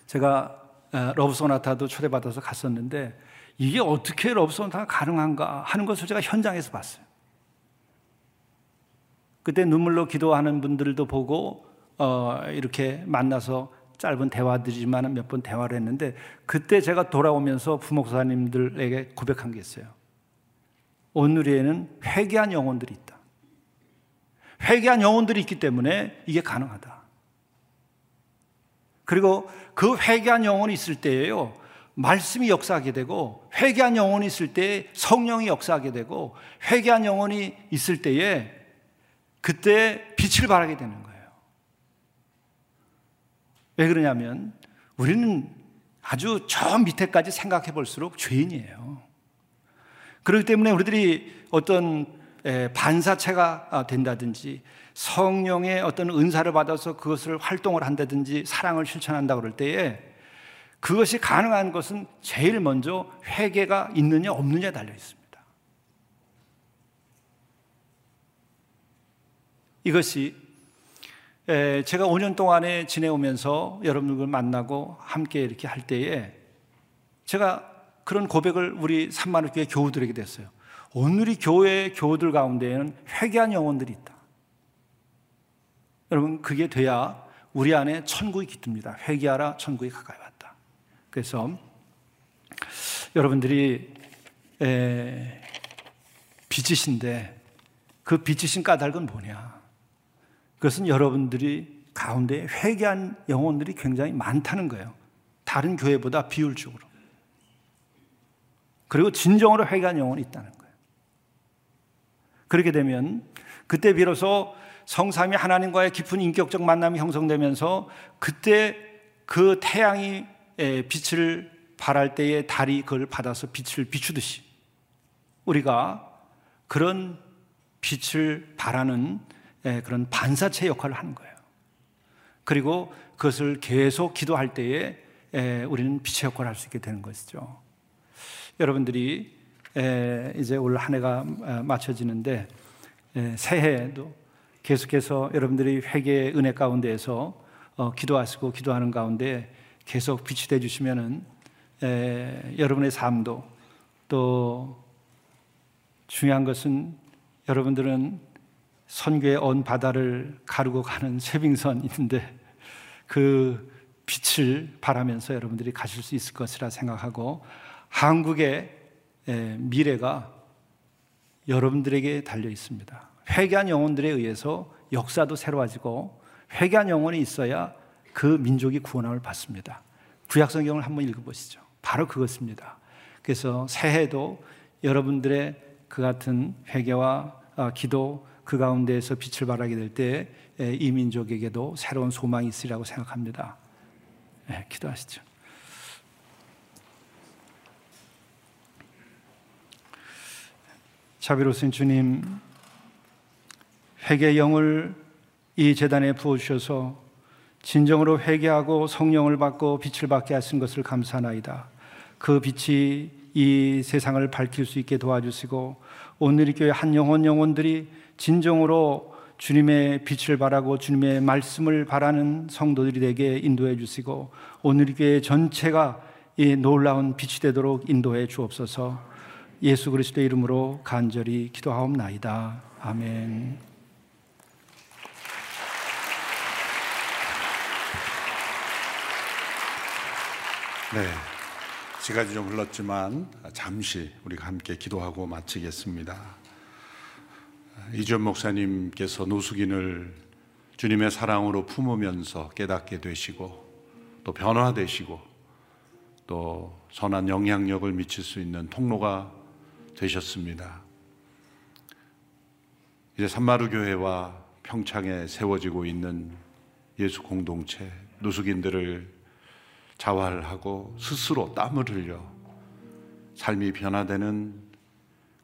제가 어, 러브소나타도 초대받아서 갔었는데 이게 어떻게 러브소나타가 가능한가 하는 것을 제가 현장에서 봤어요. 그때 눈물로 기도하는 분들도 보고 어, 이렇게 만나서 짧은 대화들이지만 몇 번 대화를 했는데 그때 제가 돌아오면서 부목사님들에게 고백한 게 있어요. 오늘에는 회개한 영혼들이 있다. 회개한 영혼들이 있기 때문에 이게 가능하다. 그리고 그 회개한 영혼이 있을 때에요. 말씀이 역사하게 되고 회개한 영혼이 있을 때 성령이 역사하게 되고 회개한 영혼이 있을 때에 그때 빛을 발하게 되는 거예요. 왜 그러냐면 우리는 아주 저 밑에까지 생각해 볼수록 죄인이에요. 그렇기 때문에 우리들이 어떤 반사체가 된다든지 성령의 어떤 은사를 받아서 그것을 활동을 한다든지 사랑을 실천한다 그럴 때에 그것이 가능한 것은 제일 먼저 회개가 있느냐 없느냐에 달려 있습니다. 이것이 제가 5년 동안에 지내오면서 여러분들 만나고 함께 이렇게 할 때에 제가 그런 고백을 우리 산마루교회 교우들에게 됐어요. 오늘이 교회 교우들 가운데에는 회개한 영혼들이 있다. 여러분 그게 돼야 우리 안에 천국이 깃듭니다. 회개하라 천국이 가까이 왔다. 그래서 여러분들이 에, 빛이신데 그 빛이신 까닭은 뭐냐? 그것은 여러분들이 가운데 회개한 영혼들이 굉장히 많다는 거예요. 다른 교회보다 비율적으로. 그리고 진정으로 회개한 영혼이 있다는 거예요. 그렇게 되면 그때 비로소 성삼이 하나님과의 깊은 인격적 만남이 형성되면서 그때 그 태양이 빛을 발할 때에 달이 그걸 받아서 빛을 비추듯이 우리가 그런 빛을 예, 그런 반사체 역할을 하는 거예요. 그리고 그것을 계속 기도할 때에 예, 우리는 빛의 역할을 할 수 있게 되는 것이죠. 여러분들이 예, 이제 올 한 해가 아, 맞춰지는데 새해에도 계속해서 여러분들이 회개의 은혜 가운데에서 어, 기도하시고 기도하는 가운데 계속 빛이 돼 주시면은 여러분의 삶도 또 중요한 것은 여러분들은 선교의 언 바다를 가르고 가는 [laughs] 쇠빙선인데 그 빛을 바라면서 여러분들이 가실 수 있을 것이라 생각하고 한국의 미래가 여러분들에게 달려 있습니다. 회개한 영혼들에 의해서 역사도 새로워지고 회개한 영혼이 있어야 그 민족이 구원함을 받습니다. 구약 성경을 한번 읽어보시죠. 바로 그것입니다. 그래서 새해도 여러분들의 그 같은 회개와 아, 기도 그 가운데에서 빛을 발하게 될 때 이 민족에게도 새로운 소망이 있으리라고 생각합니다. 네, 기도하시죠. 자비로우신 주님, 회개 영을 이 재단에 부어주셔서 진정으로 회개하고 성령을 받고 빛을 받게 하신 것을 감사나이다. 그 빛이 이 세상을 밝힐 수 있게 도와주시고 오늘 이 교회 한 영혼 영혼들이 진정으로 주님의 빛을 바라고 주님의 말씀을 바라는 성도들이 되게 인도해 주시고 오늘 교회 전체가 이 놀라운 빛이 되도록 인도해 주옵소서. 예수 그리스도의 이름으로 간절히 기도하옵나이다. 아멘.
네. 시간이 좀 흘렀지만 잠시 우리가 함께 기도하고 마치겠습니다. 이전 목사님께서 노숙인을 주님의 사랑으로 품으면서 깨닫게 되시고 또 변화되시고 또 선한 영향력을 미칠 수 있는 통로가 되셨습니다. 이제 산마루 교회와 평창에 세워지고 있는 예수 공동체 노숙인들을 자활하고 스스로 땀을 흘려 삶이 변화되는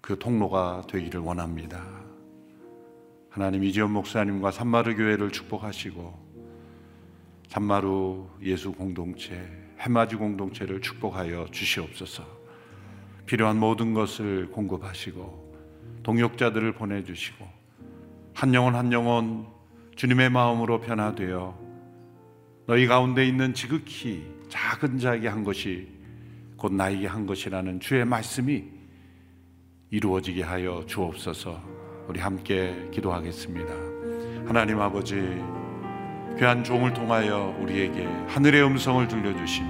그 통로가 되기를 원합니다. 하나님 이지연 목사님과 산마루 교회를 축복하시고 산마루 예수 공동체, 해마지 공동체를 축복하여 주시옵소서. 필요한 모든 것을 공급하시고 동역자들을 보내주시고 한 영혼 한 영혼 주님의 마음으로 변화되어 너희 가운데 있는 지극히 작은 자에게 한 것이 곧 나에게 한 것이라는 주의 말씀이 이루어지게 하여 주옵소서 우리 함께 기도하겠습니다. 하나님 아버지 귀한 종을 통하여 우리에게 하늘의 음성을 들려주시며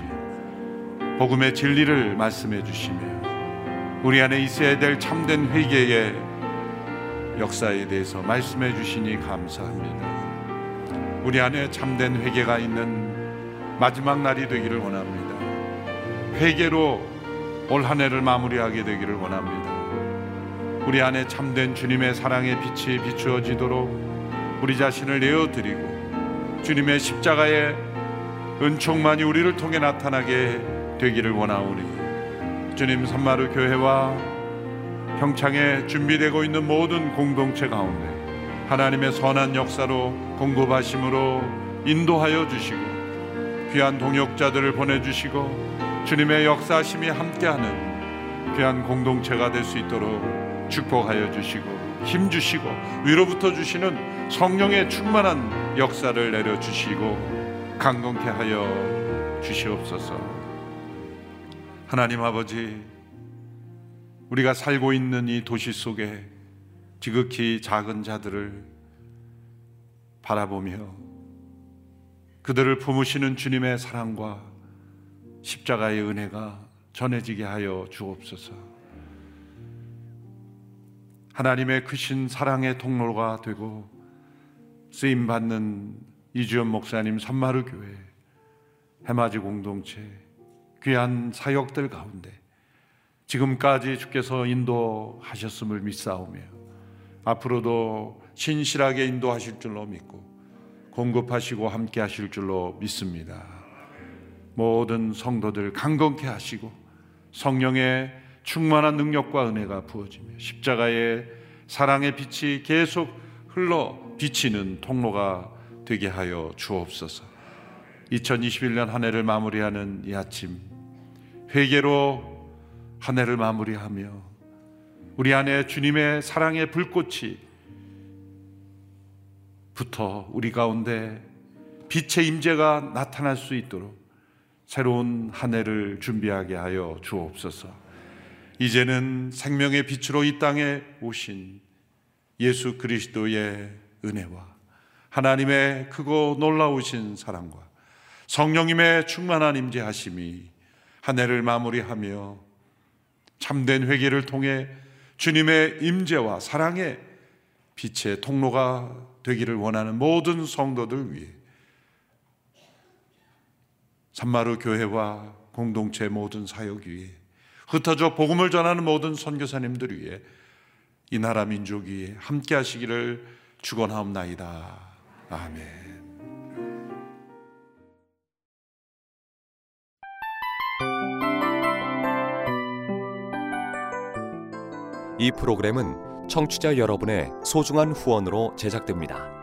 복음의 진리를 말씀해 주시며 우리 안에 있어야 될 참된 회개의 역사에 대해서 말씀해 주시니 감사합니다. 우리 안에 참된 회개가 있는 마지막 날이 되기를 원합니다. 회개로 올 한 해를 마무리하게 되기를 원합니다. 우리 안에 참된 주님의 사랑의 빛이 비추어지도록 우리 자신을 내어드리고 주님의 십자가의 은총만이 우리를 통해 나타나게 되기를 원하오니 주님 산마루 교회와 평창에 준비되고 있는 모든 공동체 가운데 하나님의 선한 역사로 공급하심으로 인도하여 주시고 귀한 동역자들을 보내주시고 주님의 역사심이 함께하는 귀한 공동체가 될 수 있도록 축복하여 주시고 힘 주시고 위로부터 주시는 성령의 충만한 역사를 내려 주시고 강건케 하여 주시옵소서. 하나님 아버지 우리가 살고 있는 이 도시 속에 지극히 작은 자들을 바라보며 그들을 품으시는 주님의 사랑과 십자가의 은혜가 전해지게 하여 주옵소서. 하나님의 크신 사랑의 통로가 되고 쓰임 받는 이주연 목사님 선마루 교회 해맞이 공동체 귀한 사역들 가운데 지금까지 주께서 인도하셨음을 믿사오며 앞으로도 신실하게 인도하실 줄로 믿고 공급하시고 함께 하실 줄로 믿습니다. 모든 성도들 강건케 하시고 성령의 충만한 능력과 은혜가 부어지며 십자가의 사랑의 빛이 계속 흘러 비치는 통로가 되게 하여 주옵소서. 2021년 한 해를 마무리하는 이 아침 회개로 한 해를 마무리하며 우리 안에 주님의 사랑의 불꽃이 붙어 우리 가운데 빛의 임재가 나타날 수 있도록 새로운 한 해를 준비하게 하여 주옵소서. 이제는 생명의 빛으로 이 땅에 오신 예수 그리스도의 은혜와 하나님의 크고 놀라우신 사랑과 성령님의 충만한 임재하심이 한 해를 마무리하며 참된 회개를 통해 주님의 임재와 사랑의 빛의 통로가 되기를 원하는 모든 성도들 위해 산마루 교회와 공동체 모든 사역 위에 흩어져 복음을 전하는 모든 선교사님들 위해 이 나라 민족 위에 함께 하시기를 축원하옵나이다. 아멘.
이 프로그램은 청취자 여러분의 소중한 후원으로 제작됩니다.